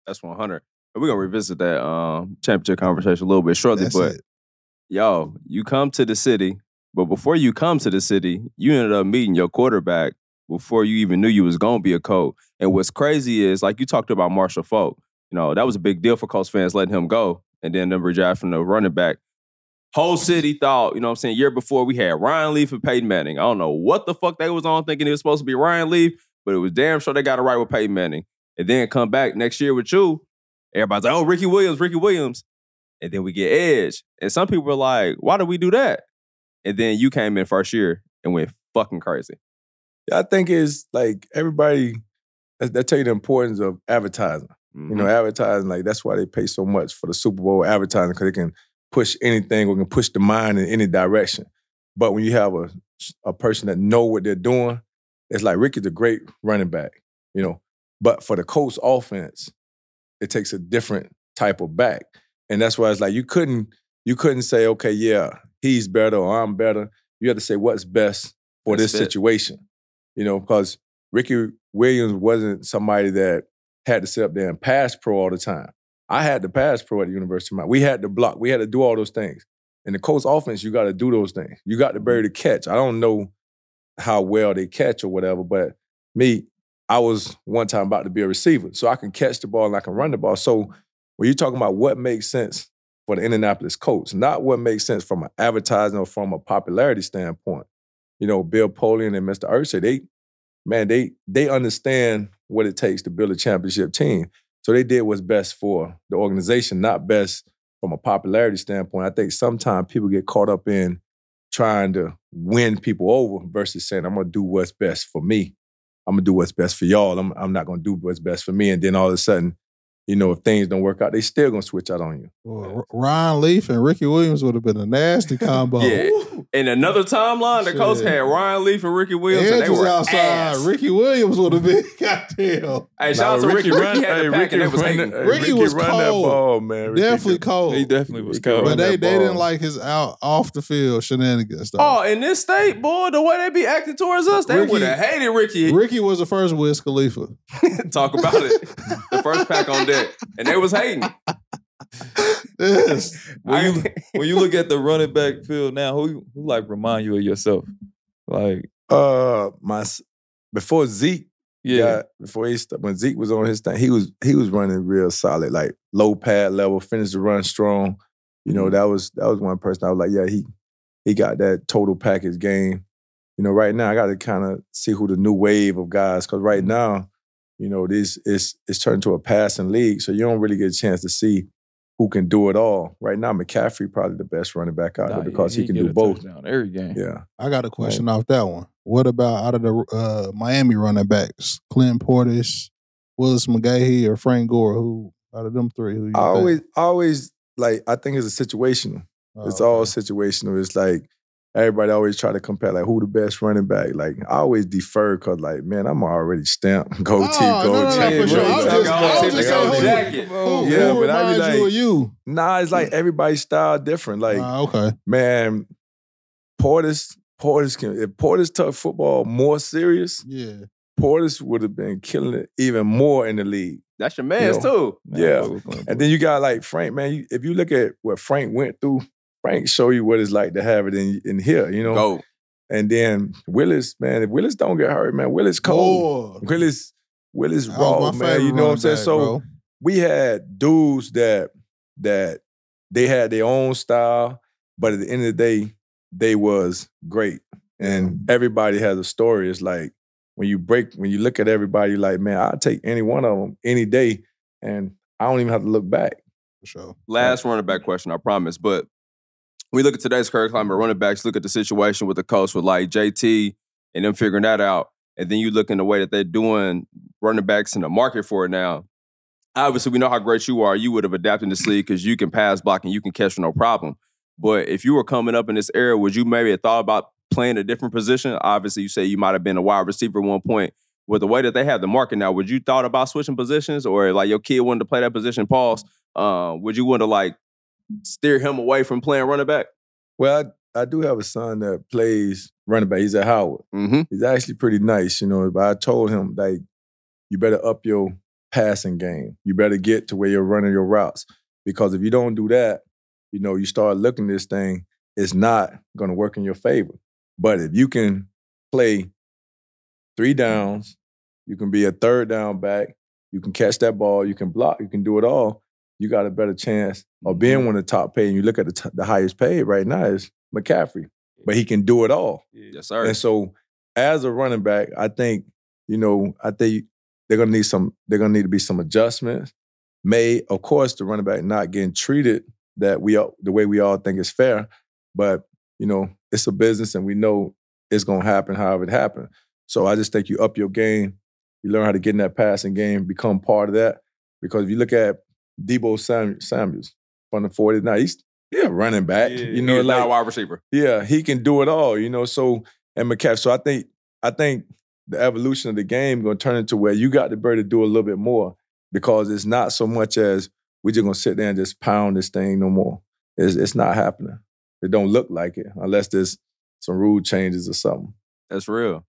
That's 100. And We're going to revisit that um, championship conversation a little bit shortly. That's but it. yo, you come to the city, but before you come to the city, you ended up meeting your quarterback before you even knew you was gonna be a coach. And what's crazy is, like you talked about Marshall Faulk, you know, that was a big deal for Colts fans letting him go. And then number them from the running back. Whole city thought, you know what I'm saying, year before we had Ryan Leaf and Peyton Manning. I don't know what the fuck they was on thinking it was supposed to be Ryan Leaf, but it was damn sure they got it right with Peyton Manning. And then come back next year with you. Everybody's like, oh, Ricky Williams, Ricky Williams and then we get Edge. And some people were like, why did we do that? And then you came in first year and went fucking crazy. Yeah, I think it's like everybody that tell you the importance of advertising. You know, mm-hmm. advertising, like that's why they pay so much for the Super Bowl advertising, because they can push anything or can push the mind in any direction. But when you have a a person that know what they're doing, it's like Ricky's a great running back, you know. But for the Colts offense, it takes a different type of back. And that's why it's like you couldn't you couldn't say, okay, yeah, he's better or I'm better. You have to say what's best for this situation. You know, because Ricky Williams wasn't somebody that had to sit up there and pass pro all the time. I had to pass pro at the University of Miami. We had to block. We had to do all those things. In the Colts offense, you got to do those things. You got to mm-hmm. bury the catch. I don't know how well they catch or whatever, but me, I was one time about to be a receiver. So I can catch the ball and I can run the ball. So when you're talking about what makes sense for the Indianapolis Colts, not what makes sense from an advertising or from a popularity standpoint. You know, Bill Polian and Mr. Irsay, they, man, they they understand what it takes to build a championship team. So they did what's best for the organization, not best from a popularity standpoint. I think sometimes people get caught up in trying to win people over versus saying, I'm gonna do what's best for me. I'm gonna do what's best for y'all. I'm, I'm not gonna do what's best for me. And then all of a sudden, you know, if things don't work out, they still gonna switch out on you. Boy, R- Ryan Leaf and Ricky Williams would have been a nasty combo. Yeah. In another timeline, the coach had Ryan Leaf and Ricky Williams, and they was were outside. ass. Ricky Williams would have been goddamn. Hey, shout out to Ricky. Ricky had the pack, and they was run hating. that- hey, Ricky was run cold. that ball, man. Ricky Definitely could- cold. He definitely was cold. But they, they didn't like his out off the field shenanigans though. Oh, in this state, boy, the way they be acting towards us, they would have hated Ricky. Ricky was the first Wiz Khalifa. Talk about it. the first pack on deck, and they was hating. Yes. when you when you look at the running back field now, who who like remind you of yourself? Like, Uh, my before Zeke, yeah, got, before he st- when Zeke was on his thing, he was he was running real solid, like low pad level, finished the run strong. You know, that was that was one person I was like, yeah, he he got that total package game. You know, right now I got to kind of see who the new wave of guys because right now, you know, this is it's turned to a passing league, so you don't really get a chance to see who can do it all. Right now, McCaffrey probably the best running back out nah, there because he, can do both. every game. Yeah. I got a question off that one. What about out of the uh, Miami running backs? Clint Portis, Willis McGahee, or Frank Gore? Who out of them three? Who you I think? always, always like I think it's a situational. Oh, it's all situational. It's like everybody always try to compare like who the best running back. Like I always defer because like man, I'm already stamped. Go team, Oh, go no, no, no, team. for sure. I was just, I was just saying, who, Jacket. who, Yeah, who but I be reminds you like- you? Nah, it's like everybody's style different. Like Ah, okay. man, Portis, Portis can if Portis took football more serious, Yeah. Portis would have been killing it even more in the league. That's your man's You too. Man, Yeah. fuck with Clint And then you got like Frank, man. You, if you look at what Frank went through, Frank show you what it's like to have it in in here, you know. Go. And then Willis, man, if Willis don't get hurt, man, Willis cold. Boy, Willis, Willis that raw, man. You know what I'm saying? back, So bro. we had dudes that that they had their own style, but at the end of the day, they was great. And everybody has a story. It's like when you break, when you look at everybody, like, man, I'll take any one of them any day. And I don't even have to look back. for sure. Last running back question, I promise. But we look at today's current climate running backs, look at the situation with the coach with like JT and them figuring that out. And then you look in the way that they're doing running backs in the market for it now. Obviously, we know how great you are. You would have adapted this league because you can pass block and you can catch no problem. But if you were coming up in this era, would you maybe have thought about playing a different position? Obviously, you say you might have been a wide receiver at one point. With the way that they have the market now, would you thought about switching positions or like your kid wanted to play that position, pause? Uh, would you want to like steer him away from playing running back? Well, I, I do have a son that plays running back. He's at Howard. Mm-hmm. He's actually pretty nice, you know. But I told him like, you better up your passing game. You better get to where you're running your routes because if you don't do that, you know, you start looking at this thing. It's not going to work in your favor. But if you can play three downs, you can be a third down back. You can catch that ball. You can block. You can do it all. You got a better chance of being mm-hmm. one of the top paid. And you look at the, t- the highest paid right now is McCaffrey, but he can do it all. Yes, sir. And so, as a running back, I think you know, I think they're gonna need some. They're gonna need to be some adjustments made. Of course, the running back not getting treated that we all, the way we all think is fair, but you know, it's a business, and we know it's gonna happen however it happens. So I just think you up your game. You learn how to get in that passing game, become part of that. Because if you look at Deebo Sam- Samuels from the 40s, now he's yeah running back. you know, He's not a like wide receiver. yeah, he can do it all, you know. So and McCaffrey. So I think I think the evolution of the game going to turn into where you got the bird to do a little bit more because it's not so much as we're just going to sit there and just pound this thing no more. It's, it's not happening. It don't look like it unless there's some rule changes or something. That's real.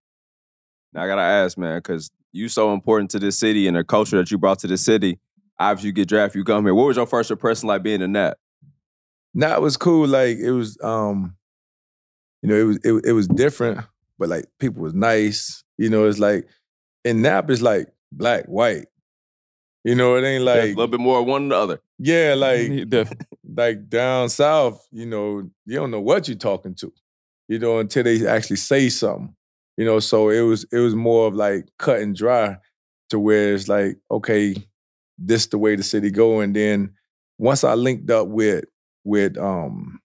Now I gotta ask, man, because you so important to this city and the culture that you brought to the city. Obviously, you get drafted, you come here. What was your first impression like being in that? Now it was cool. Like it was, um, you know, it was it, it was different, but like people was nice. You know, it's like in Nap it's like black, white. You know, it ain't like a little bit more one than the other. yeah, like like down south, you know, you don't know what you're talking to, you know, until they actually say something, you know. So it was it was more of like cut and dry, to where it's like, okay, this the way the city go. And then once I linked up with with um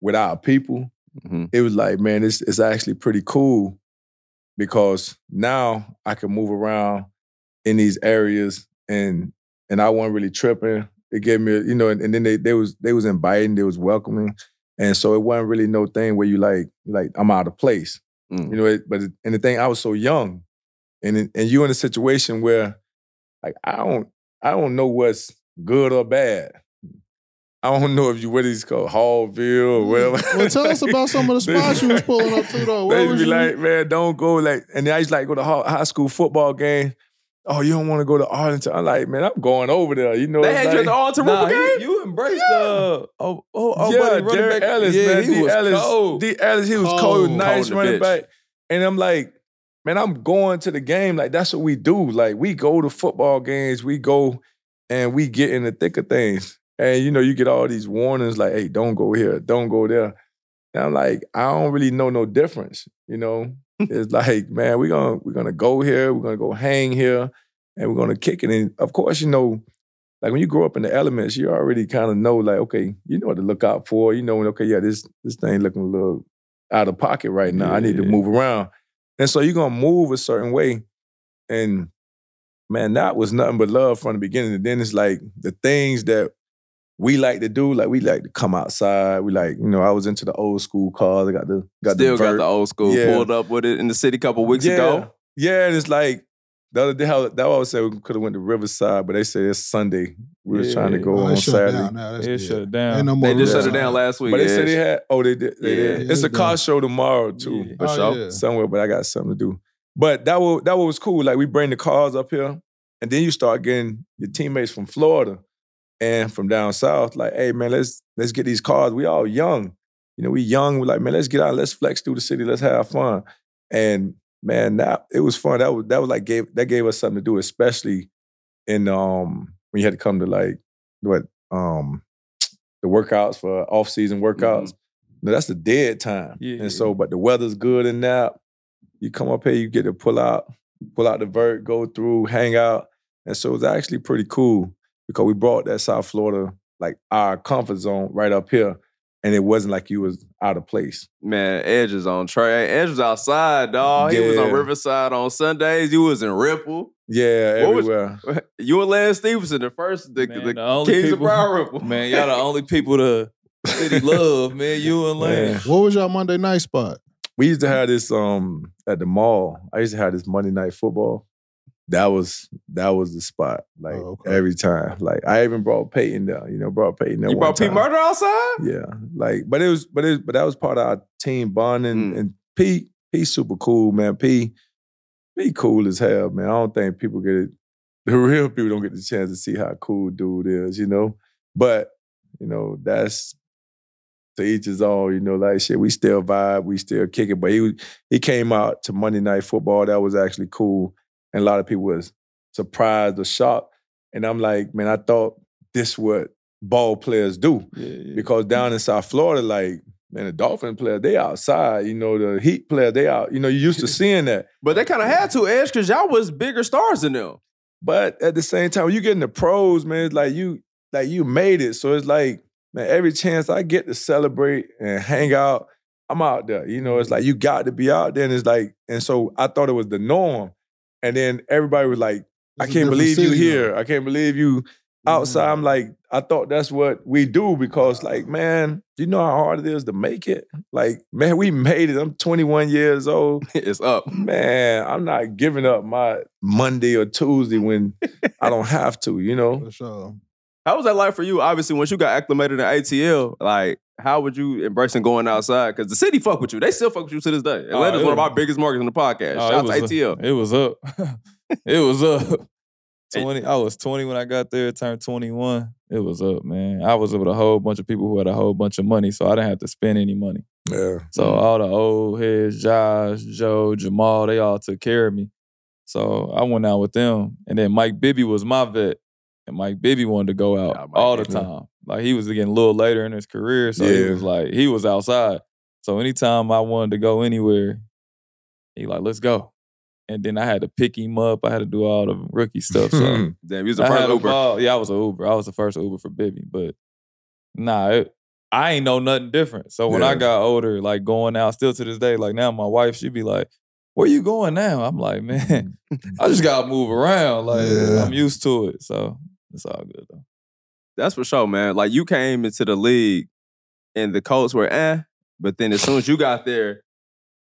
with our people, Mhm. it was like, man, it's it's actually pretty cool because now I can move around in these areas and and I wasn't really tripping. It gave me, you know, and, and then they they was they was inviting, they was welcoming, and so it wasn't really no thing where you like like I'm out of place, Mm. you know. It, but it, and the thing I was so young, and and you in a situation where like I don't I don't know what's good or bad. I don't know if you what it's called Hallville or whatever. Mm. Well, tell us about some of the spots you was pulling up to though. Where They was be you? like, man, don't go like, and then I used to like go to hi- high school football game. Oh, you don't want to go to Arlington? I'm like, man, I'm going over there. You know, They it's had you at the Arlington Nah, Ripple you, game? you embraced uh oh oh, oh yeah, buddy, Derek back. Ellis, yeah, man. he D. was Ellis, cold. D. Ellis, he was cold, Cold. nice Cold running back. And I'm like, man, I'm going to the game. Like that's what we do. Like we go to football games, we go and we get in the thick of things. And you know, you get all these warnings like, hey, don't go here, don't go there. And I'm like, I don't really know no difference. You know, it's like, man, we're gonna we're gonna go here, we're gonna go hang here, and we're gonna kick it. And of course, you know, like when you grow up in the elements, you already kind of know, like, okay, you know what to look out for. You know, okay, yeah, this this thing looking a little out of pocket right now. I need to move around. And so you're gonna move a certain way. And man, that was nothing but love from the beginning. And then it's like the things that we like to do, like we like to come outside. We like, you know, I was into the old school cars. I got the got Still the got the old school. Yeah. Pulled up with it in the city a couple weeks yeah. ago. Yeah, and it's like the other day, how that I would say we could have went to Riverside, but they said it's Sunday. We was trying to go Oh, on it shut Saturday. down now. That's It good. shut down. Ain't no more They just shut it down last week. But they said they had. Oh, they did. They Yeah. did. Yeah, It's a car show tomorrow too, Yeah. For Oh, sure. yeah. somewhere. But I got something to do. But that was that was cool. Like we bring the cars up here, and then you start getting your teammates from Florida and from down south. Like, hey man, let's let's get these cars. We all young. You know, we young. We're like, man, let's get out. Let's flex through the city. Let's have fun. And man, that it was fun. That was that was like gave that gave us something to do, especially in um when you had to come to like what um the workouts for off season workouts. No, that's the dead time. Yeah. And so, but the weather's good in that. You come up here, you get to pull out, pull out the vert, go through, hang out. And so it's actually pretty cool because we brought that South Florida, like our comfort zone right up here. And it wasn't like you was out of place. Man, Edge is on Trey. Edge was outside, dog. He was on Riverside on Sundays. You was in Ripple. Yeah, What was- everywhere. You and Lance Stephenson, the first, the, Man, the, the only Kings of people- Broad Ripple. Man, y'all the only people the city love, man. You and Lane. Man. What was your Monday night spot? We used to have this um at the mall. I used to have this Monday night football. That was that was the spot. Like Oh, okay. every time. Like I even brought Peyton down. You know, brought Peyton down. You brought Pete. Murder outside? Yeah, like, but it was, but it, but that was part of our team bonding. Mm. And P, P, super cool, man. P, P, cool as hell, man. I don't think people get it. The real people don't get the chance to see how cool dude is, you know. But you know, that's to each his own. You know, like shit, we still vibe, we still kick it. But he he came out to Monday Night Football. That was actually cool, and a lot of people was surprised or shocked. And I'm like, man, I thought this what ball players do Yeah, yeah. because down in South Florida, like man, the Dolphin player they outside. You know, the Heat player they out. You know, you used to seeing that. But they kind of had to, Edge, because y'all was bigger stars than them. But at the same time, you get in the pros, man, it's like you like you made it. So it's like, man, every chance I get to celebrate and hang out, I'm out there. You know, it's mm-hmm. like you got to be out there. And it's like, and so I thought it was the norm. And then everybody was like, I can't different believe you here. though. I can't believe you outside. Mm-hmm. I'm like, I thought that's what we do because, like, man, you know how hard it is to make it? Like, man, we made it. I'm 21 years old. it's up. Man, I'm not giving up my Monday or Tuesday when I don't have to, you know? For sure. How was that like for you? Obviously, once you got acclimated in ATL, like, how would you embracing going outside? Because the city fuck with you. They still fuck with you to this day. Atlanta's it oh, one of our biggest markets in the podcast. Oh, Shout out to ATL. It was up. it was up. 20. I was 20 when I got there, turned 21. It was up, man. I was with a whole bunch of people who had a whole bunch of money, so I didn't have to spend any money. Yeah. So mm. all the old heads, Josh, Joe, Jamal, they all took care of me. So I went out with them. And then Mike Bibby was my vet. And Mike Bibby wanted to go out Yeah, all the time. Like he was getting a little later in his career. So he was like, he was outside. So anytime I wanted to go anywhere, he like, let's go. And then I had to pick him up. I had to do all the rookie stuff. So Damn, you was the first a Uber. ball. Yeah, I was an Uber. I was the first Uber for Bibby, but nah, it, I ain't know nothing different. So when I got older, like going out, still to this day, like now my wife, she be like, "Where you going now?" I'm like, man, I just gotta move around. Like Yeah. I'm used to it. So It's all good though. That's for sure, man. Like you came into the league and the Colts were eh, but then as soon as you got there,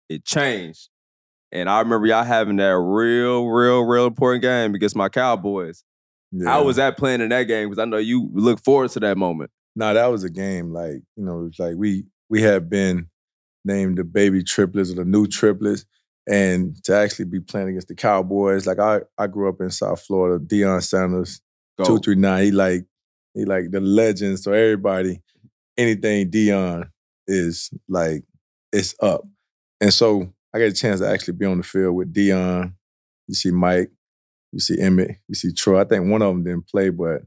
it changed. And I remember y'all having that real, real, real important game against my Cowboys. Yeah. How was that playing in that game? Because I know you look forward to that moment. No, that was a game like you know, it was like we we had been named the baby triplets or the new triplets, and to actually be playing against the Cowboys. Like I I grew up in South Florida. Deion Sanders, Go. two three nine. He like he like the legend. So everybody, anything Deion is like it's up, and so I got a chance to actually be on the field with Deion. You see Mike, you see Emmitt, you see Troy. I think one of them didn't play, but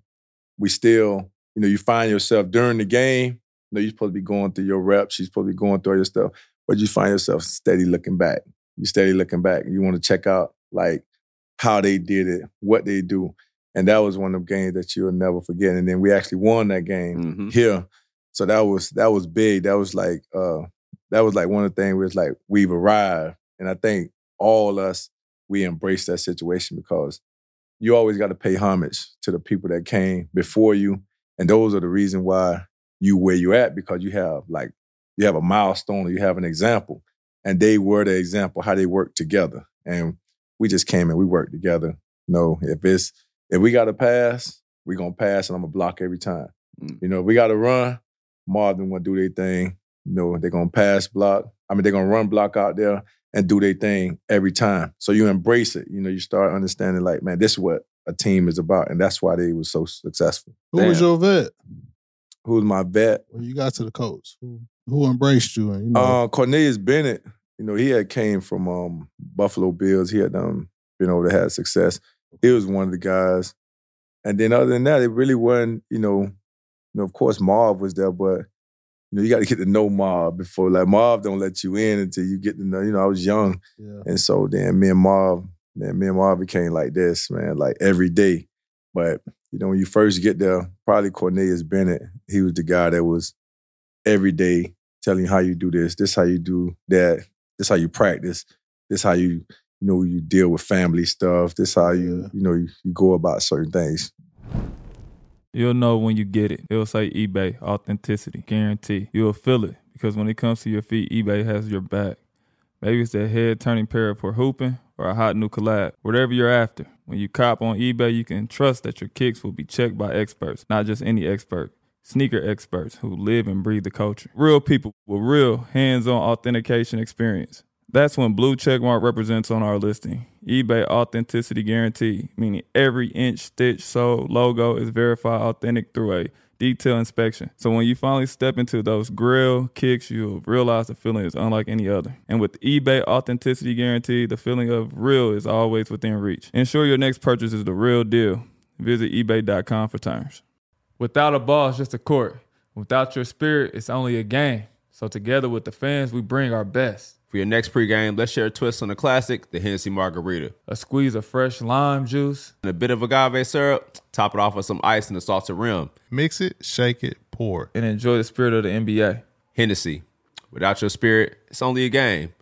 we still, you know, you find yourself during the game. You know, you're supposed to be going through your reps. You're supposed to be going through all your stuff, but you find yourself steady looking back. You steady looking back. You want to check out like how they did it, what they do. And that was one of the games that you'll never forget. And then we actually won that game Mhm. here. So that was that was big. That was like uh that was like one of the things where it's like we've arrived. And I think all us, we embraced that situation because you always got to pay homage to the people that came before you. And those are the reason why you where you at, because you have like you have a milestone or you have an example. And they were the example how they work together. And we just came and we worked together. You know, if it's if we got to pass, we gonna pass and I'm gonna block every time. Mm. You know, if we gotta run, Marvin gonna do their thing. You know, they're gonna pass block. I mean, they're gonna run block out there and do their thing every time. So you embrace it. You know, you start understanding like, man, this is what a team is about, and that's why they was so successful. Who was your vet Who's my vet? when you got to the Colts? Who who embraced you? And you know, Uh, Cornelius Bennett, you know, he had came from um, Buffalo Bills. He had um, been over there, had success. He was one of the guys. And then other than that, it really wasn't, you know, you know, of course Marv was there, but you know, you got to get to know Marv before like Marv don't let you in until you get to know, you know, I was young. yeah. And so then me and Marv, man, me and Marv became like this, man, like every day. But you know, when you first get there, probably Cornelius Bennett, he was the guy that was every day telling you how you do this, this how you do that, this how you practice, this how you, you know, you deal with family stuff, this how you, Yeah. you know, you, you go about certain things. You'll know when you get it. It'll say eBay, authenticity, guarantee. You'll feel it because when it comes to your feet, eBay has your back. Maybe it's that head turning pair for hooping or a hot new collab. Whatever you're after. When you cop on eBay, you can trust that your kicks will be checked by experts, not just any expert. Sneaker experts who live and breathe the culture. Real people with real hands on authentication experience. That's when blue checkmark represents on our listing. eBay authenticity guarantee, meaning every inch, stitch, sole, logo is verified authentic through a detailed inspection. So when you finally step into those grill kicks, you'll realize the feeling is unlike any other. And with eBay authenticity guarantee, the feeling of real is always within reach. Ensure your next purchase is the real deal. Visit eBay.com for terms. Without a ball, it's just a court. Without your spirit, it's only a game. So together with the fans, we bring our best. For your next pregame, let's share a twist on the classic, the Hennessy Margarita. A squeeze of fresh lime juice, And a bit of agave syrup, top it off with some ice and a salted rim. Mix it, shake it, pour it. and enjoy the spirit of the NBA. Hennessy. Without your spirit, it's only a game.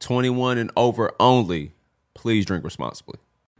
21 and over only. Please drink responsibly.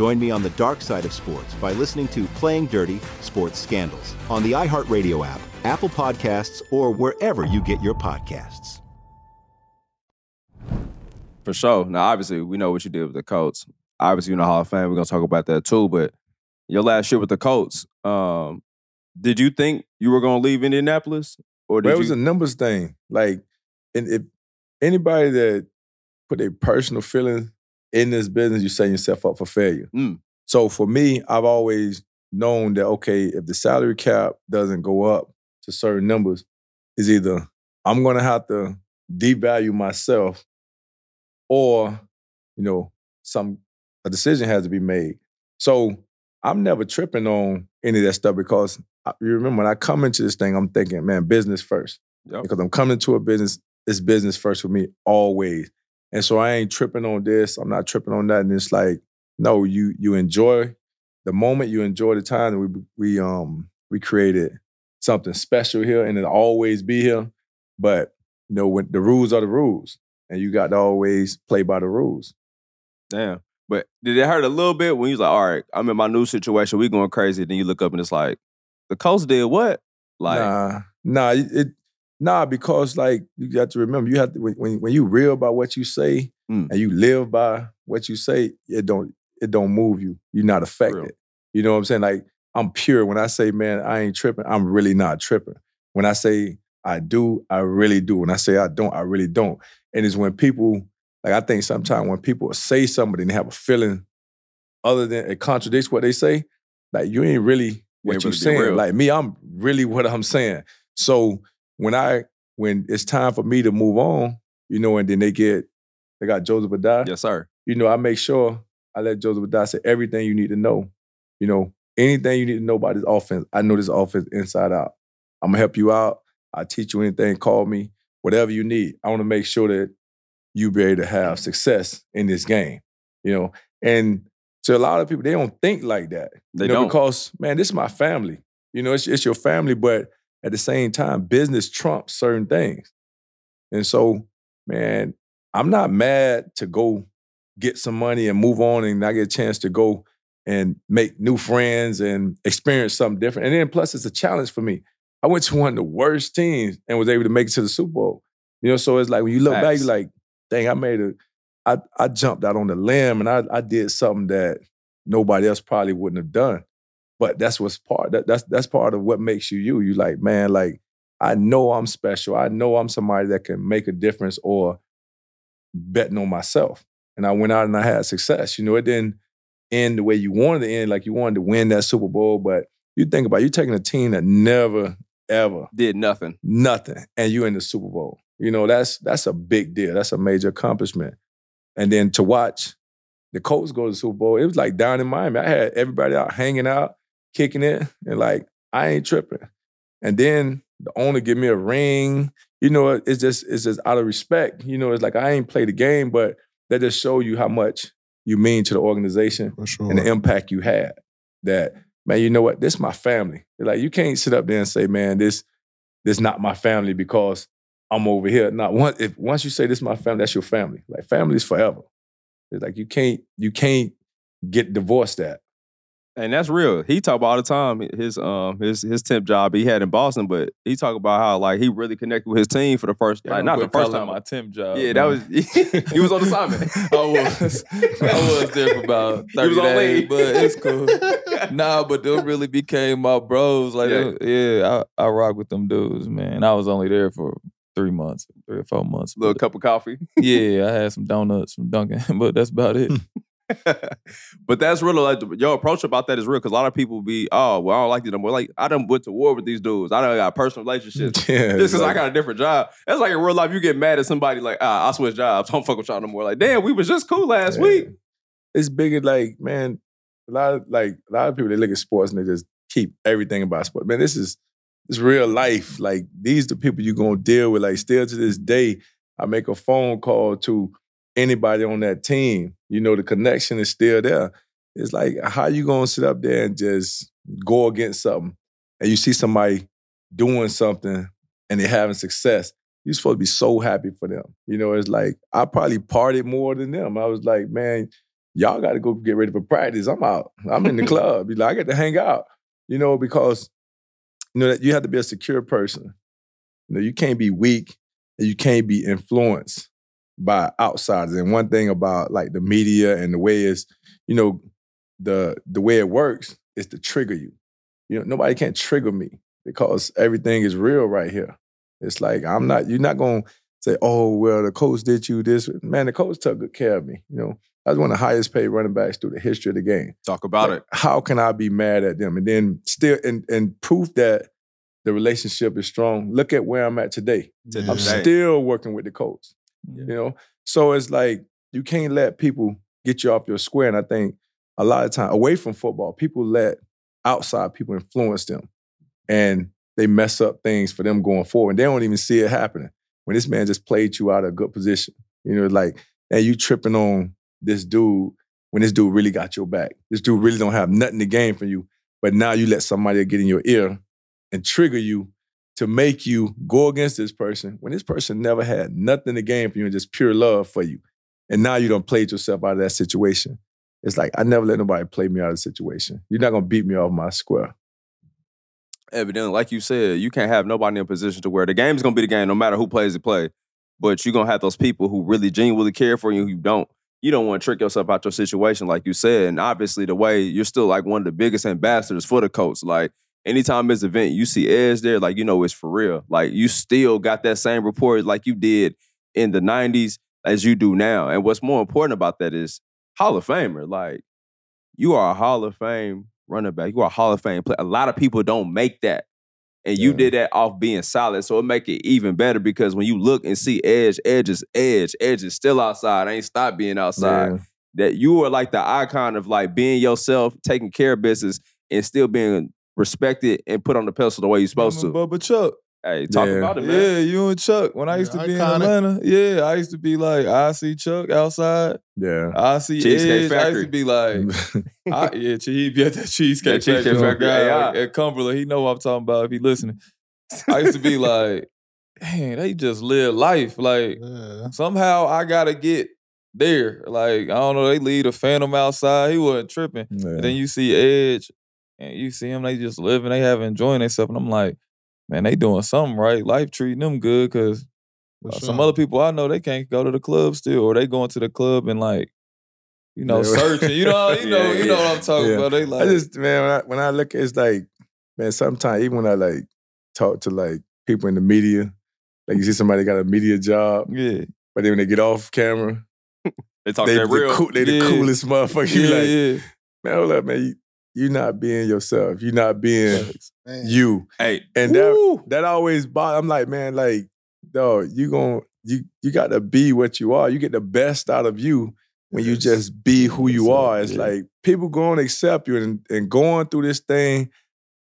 Join me on the dark side of sports by listening to Playing Dirty Sports Scandals on the iHeartRadio app, Apple Podcasts, or wherever you get your podcasts. For sure. Now, obviously, we know what you did with the Colts. Obviously, you're in the Hall of Fame. We're going to talk about that too. But your last year with the Colts, um, did you think you were going to leave Indianapolis? or But did it was you? a numbers thing. Like, and if anybody that put a personal feeling in this business, you're setting yourself up for failure. Mm. So for me, I've always known that okay, if the salary cap doesn't go up to certain numbers, is either I'm gonna have to devalue myself, or you know, some a decision has to be made. So I'm never tripping on any of that stuff because I, you remember when I come into this thing, I'm thinking, man, business first. Yep. Because I'm coming to a business, it's business first for me always. And so I ain't tripping on this. I'm not tripping on that. And it's like, no, you you enjoy the moment, you enjoy the time. And we we um we created something special here, and it'll always be here. But you know, when the rules are the rules, and you got to always play by the rules. Damn. But did it hurt a little bit when you was like, all right, I'm in my new situation, we going crazy. Then you look up and it's like, the coach did what? Like, nah, nah, it- nah, because like you got to remember, you have to when when, you real about what you say Mm. and you live by what you say, it don't it don't move you. You're not affected. You know what I'm saying? Like I'm pure. When I say, man, I ain't tripping, I'm really not tripping. When I say I do, I really do. When I say I don't, I really don't. And it's when people like I think sometimes when people say something and they have a feeling other than it contradicts what they say, like you ain't really what ain't you really saying. Like me, I'm really what I'm saying. So when I when it's time for me to move on, you know, and then they get they got Joseph Addai, yes, sir. you know, I make sure I let Joseph Addai say everything you need to know. You know, anything you need to know about this offense, I know this offense inside out. I'm gonna help you out. I'll teach you anything, call me, whatever you need. I want to make sure that you be able to have success in this game. You know, and to a lot of people, they don't think like that. They you know, don't. because man, this is my family. You know, it's, it's your family, but at the same time, business trumps certain things. And so, man, I'm not mad to go get some money and move on and I get a chance to go and make new friends and experience something different. And then plus it's a challenge for me. I went to one of the worst teams and was able to make it to the Super Bowl. You know, so it's like when you look back, you're like, dang, I made a I I jumped out on the limb and I I did something that nobody else probably wouldn't have done. But that's what's part that, that's that's part of what makes you you. You like, man, like I know I'm special. I know I'm somebody that can make a difference or betting on myself. And I went out and I had success. You know, it didn't end the way you wanted to end, like you wanted to win that Super Bowl. But you think about it, you're taking a team that never, ever, Did nothing. nothing, and you in the Super Bowl. You know, that's that's a big deal. That's a major accomplishment. And then to watch the Colts go to the Super Bowl, it was like down in Miami. I had everybody out hanging out, kicking it, and like I ain't tripping. And then the owner give me a ring. You know, it's just it's just out of respect. You know, it's like I ain't play the game, but that just show you how much you mean to the organization sure. and the impact you had. That man, you know what? This my family. Like you can't sit up there and say, man, this this not my family because I'm over here. Not once if once you say this my family, that's your family. Like family is forever. It's like you can't you can't get divorced that. And that's real. He talk about all the time his um his his temp job he had in Boston, but he talk about how like he really connected with his team for the first like not the first time. my temp job. yeah, that was he was on assignment. I was I was there for about He was thirty on days, but it's cool. nah, but them really became my bros. Like, Yeah. yeah, yeah I, I rock with them dudes, man. I was only there for three months, three or four months. Little but- cup of coffee. yeah, I had some donuts from Dunkin', but that's about it. But that's real. Like your approach about that is real because a lot of people be, oh, well, I don't like them. Well, like I done went to war with these dudes. I done got personal relationships. Yeah, Just because I got a different job. That's like in real life, you get mad at somebody like, ah, I switch jobs. Don't fuck with y'all no more. Like, damn, we was just cool last Yeah. week. It's bigger, like, man, a lot of like a lot of people they look at sports and they just keep everything about sports. Man, this is this real life. Like these the people you're gonna deal with. Like still to this day, I make a phone call to anybody on that team. You know, the connection is still there. It's like how you gonna sit up there and just go against something and you see somebody doing something and they're having success. You're supposed to be so happy for them. You know, it's like I probably partied more than them. I was like, man, y'all got to go get ready for practice. I'm out. I'm in the club. You know, I get to hang out. You know, because you know that you have to be a secure person. You know, you can't be weak and you can't be influenced by outsiders. And one thing about like the media and the way is, you know, the the way it works is to trigger you. You know, nobody can't trigger me because everything is real right here. It's like I'm not. You're not gonna say, "Oh, well, the coach did you this." Man, the coach took good care of me. You know, I was one of the highest paid running backs through the history of the game. Talk about Like, it. How can I be mad at them? And then still, and and proof that the relationship is strong. Look at where I'm at today. To I'm still working with the coach. Yeah. You know, so it's like you can't let people get you off your square. And I think a lot of time away from football, people let outside people influence them, and they mess up things for them going forward. And they don't even see it happening. When this man just played you out of a good position, you know, like, and you tripping on this dude when this dude really got your back. This dude really don't have nothing to gain from you, but now you let somebody get in your ear and trigger you to make you go against this person when this person never had nothing to gain from you and just pure love for you. And now you don't played yourself out of that situation. It's like I never let nobody play me out of the situation. You're not gonna beat me off my square. Evidently, like you said, you can't have nobody in a position to where the game's gonna be the game, no matter who plays the play. But you're gonna have those people who really genuinely care for you, who don't. You don't want to trick yourself out your situation, like you said. And obviously, the way you're still like one of the biggest ambassadors for the coach. Like anytime this event, you see Edge there, like you know it's for real. Like you still got that same report like you did in the '90s as you do now. And what's more important about that is Hall of Famer. Like you are a Hall of Fame running back. You are a Hall of Fame player. A lot of people don't make that. And you Yeah. did that off being solid. So it make it even better because when you look and see Edge, Edge is Edge. Edge is still outside. I Ain't stopped being outside. Yeah. That you are like the icon of like being yourself, taking care of business, and still being respected and put on the pedestal the way you're supposed to. Bubba Chuck. Hey, talk Yeah. about it, man. Yeah, you and Chuck. When I used Yeah, to be iconic. in Atlanta, yeah, I used to be like, I see Chuck outside. Yeah. I see Cheesecake Edge. I used to be like, I, yeah, he be at that cheesecake, That Cheesecake factory, Factory, guy, AI. like, at Cumberland. He know what I'm talking about if he listening. I used to be like, man, they just live life. Like Yeah. somehow I gotta get there. Like I don't know, they leave the Phantom outside. He wasn't tripping. Yeah. And then you see Edge, and you see them, they just living, they have enjoying themselves. And I'm like, man, they doing something right. Life treating them good because For uh, some other people I know they can't go to the club still, or they going to the club and like, you know, Yeah. searching. You know, you know, Yeah, you know yeah. what I'm talking about. They like, I just man, when I, when I look, it's like man. Sometimes even when I like talk to like people in the media, like you see somebody got a media job, yeah, but then when they get off camera, They talk they that the, real. cool, they the coolest motherfucker. You yeah, like yeah. man, hold up, man. You, you not being yourself. You're not being Man. you. Hey, And that that always bother. I'm like, man, like, dog, you gon' you you got to be what you are. You get the best out of you when you just be who you Yes, sir. are. It's Yeah. like people going to accept you and, and going through this thing.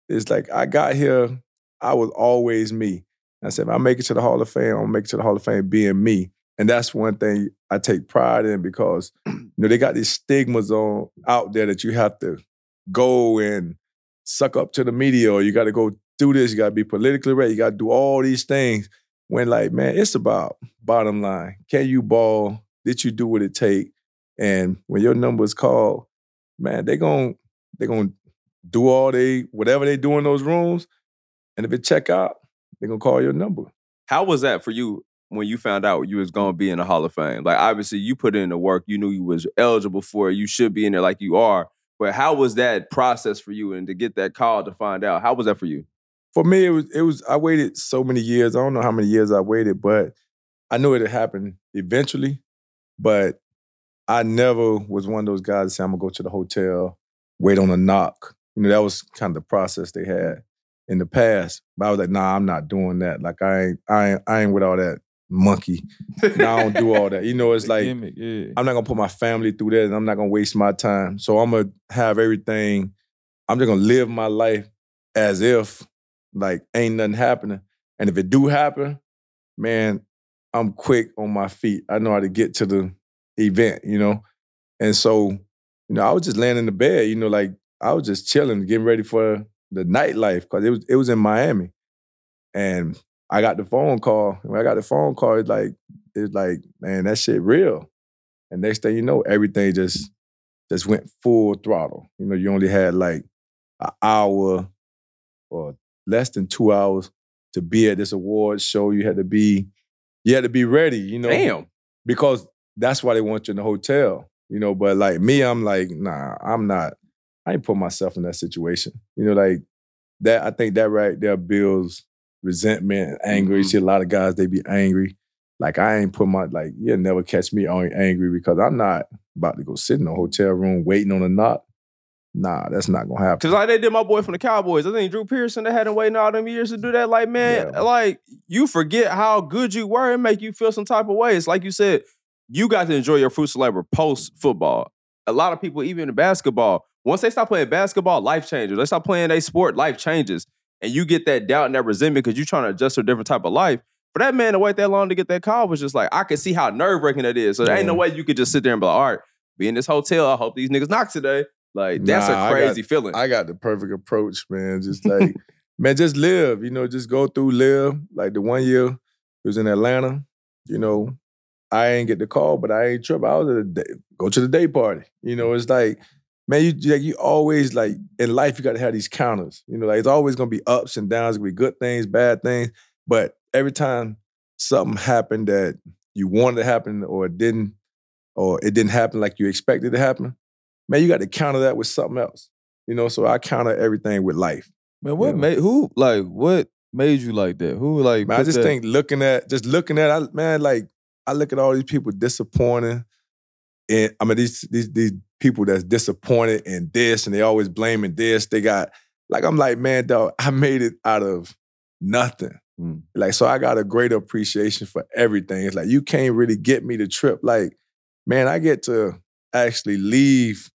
It's like I got here, I was always me. I said, if I make it to the Hall of Fame, I'm gonna make it to the Hall of Fame being me. And that's one thing I take pride in because you know they got these stigmas on out there that you have to go and suck up to the media or you got to go do this, you got to be politically right, you got to do all these things. When like, man, it's about bottom line. Can you ball? Did you do what it take? And when your number is called, man, they gon' they gonna do all they whatever they do in those rooms. And if it check out, they gonna call your number. how was that for you when you found out you was gonna be in the Hall of Fame? Like obviously you put in the work, you knew you was eligible for it, you should be in there like you are. But how was that process for you and to get that call to find out? How was that for you? For me, it was it was I waited so many years. I don't know how many years I waited, but I knew it would happen eventually. But I never was one of those guys that say I'm gonna go to the hotel, wait on a knock. You know, that was kind of the process they had in the past. But I was like, nah, I'm not doing that. Like I ain't I ain't I ain't with all that monkey. I don't do all that. You know, it's like gimmick, yeah. I'm not gonna put my family through that, and I'm not gonna waste my time. So I'm gonna have everything. I'm just gonna live my life as if like ain't nothing happening. And if it do happen, man, I'm quick on my feet. I know how to get to the event, you know. And so, you know, I was just laying in the bed, you know, like I was just chilling, getting ready for the nightlife because it was it was in Miami. And I got the phone call. When I got the phone call, it's like, it's like, man, that shit real. And next thing you know, everything just just went full throttle. You know, you only had like an hour or less than two hours to be at this awards show. You had to be, you had to be ready, you know. Damn. Because that's why they want you in the hotel. You know, but like me, I'm like, nah, I'm not, I ain't put myself in that situation. You know, like that, I think that right there builds resentment, angry. Mhm. See a lot of guys, they be angry. Like I ain't put my like you'll never catch me on angry because I'm not about to go sit in a hotel room waiting on a knock. Nah, that's not gonna happen. Cause like they did my boy from the Cowboys. I think Drew Pearson they had him waiting all them years to do that. Like, man, Yeah. like you forget how good you were and make you feel some type of way. It's like you said, you got to enjoy your fruits of labor post football. A lot of people, even in basketball, once they stop playing basketball, life changes. They stop playing a sport, life changes. And you get that doubt and that resentment because you're trying to adjust to a different type of life. For that man to wait that long to get that call was just like, I could see how nerve wracking that is. So there ain't no way you could just sit there and be like, all right, be in this hotel. I hope these niggas knock today. Like, that's Nah, I a got- crazy feeling. I got the perfect approach, man. Just like, man, just live, you know, just go through, live. Like the one year it was in Atlanta, you know, I ain't get the call, but I ain't trip. I was at a day, go to the day party. You know, it's like, man, you like you always like in life, you gotta have these counters. You know, like it's always gonna be ups and downs, it's gonna be good things, bad things. But every time something happened that you wanted to happen or it didn't, or it didn't happen like you expected to happen, man, you got to counter that with something else. You know, so I counter everything with life. Man, what made who like what made you like that? Who like Man, I just that- think looking at just looking at I, man, like I look at all these people disappointing, and I mean these these these people that's disappointed in this, and they always blaming this. They got like I'm like, man, dog, I made it out of nothing. Mm. Like so, I got a great appreciation for everything. It's like you can't really get me to trip. Like, man, I get to actually leave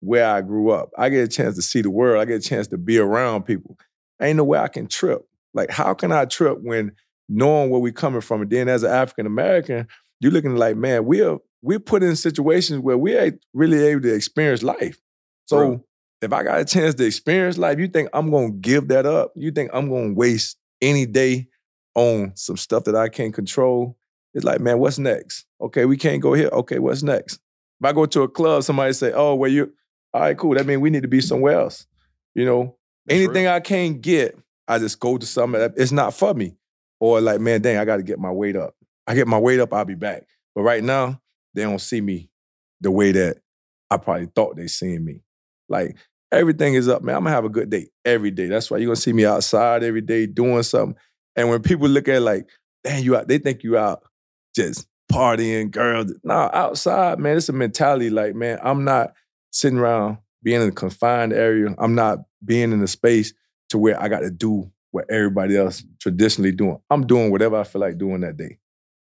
where I grew up. I get a chance to see the world. I get a chance to be around people. Ain't no way I can trip. Like, how can I trip when knowing where we coming from? And then as an African American, you're looking like, man, we're we're put in situations where we ain't really able to experience life. So if I got a chance to experience life, you think I'm gonna give that up? You think I'm gonna waste any day on some stuff that I can't control? It's like, man, what's next? Okay, we can't go here. Okay, what's next? If I go to a club, somebody say, "Oh, well, you all right, cool." That means we need to be somewhere else. You know, That's anything real. I can't get, I just go to something that it's not for me. Or like, man, dang, I got to get my weight up. I get my weight up, I'll be back. But right now, they don't see me the way that I probably thought they seeing me. Like everything is up, man. I'm gonna have a good day every day. That's why you're gonna see me outside every day doing something. And when people look at like, dang, you out, they think you out just partying, girls. Nah, outside, man, it's a mentality like, man, I'm not sitting around being in a confined area. I'm not being in a space to where I got to do what everybody else traditionally doing. I'm doing whatever I feel like doing that day.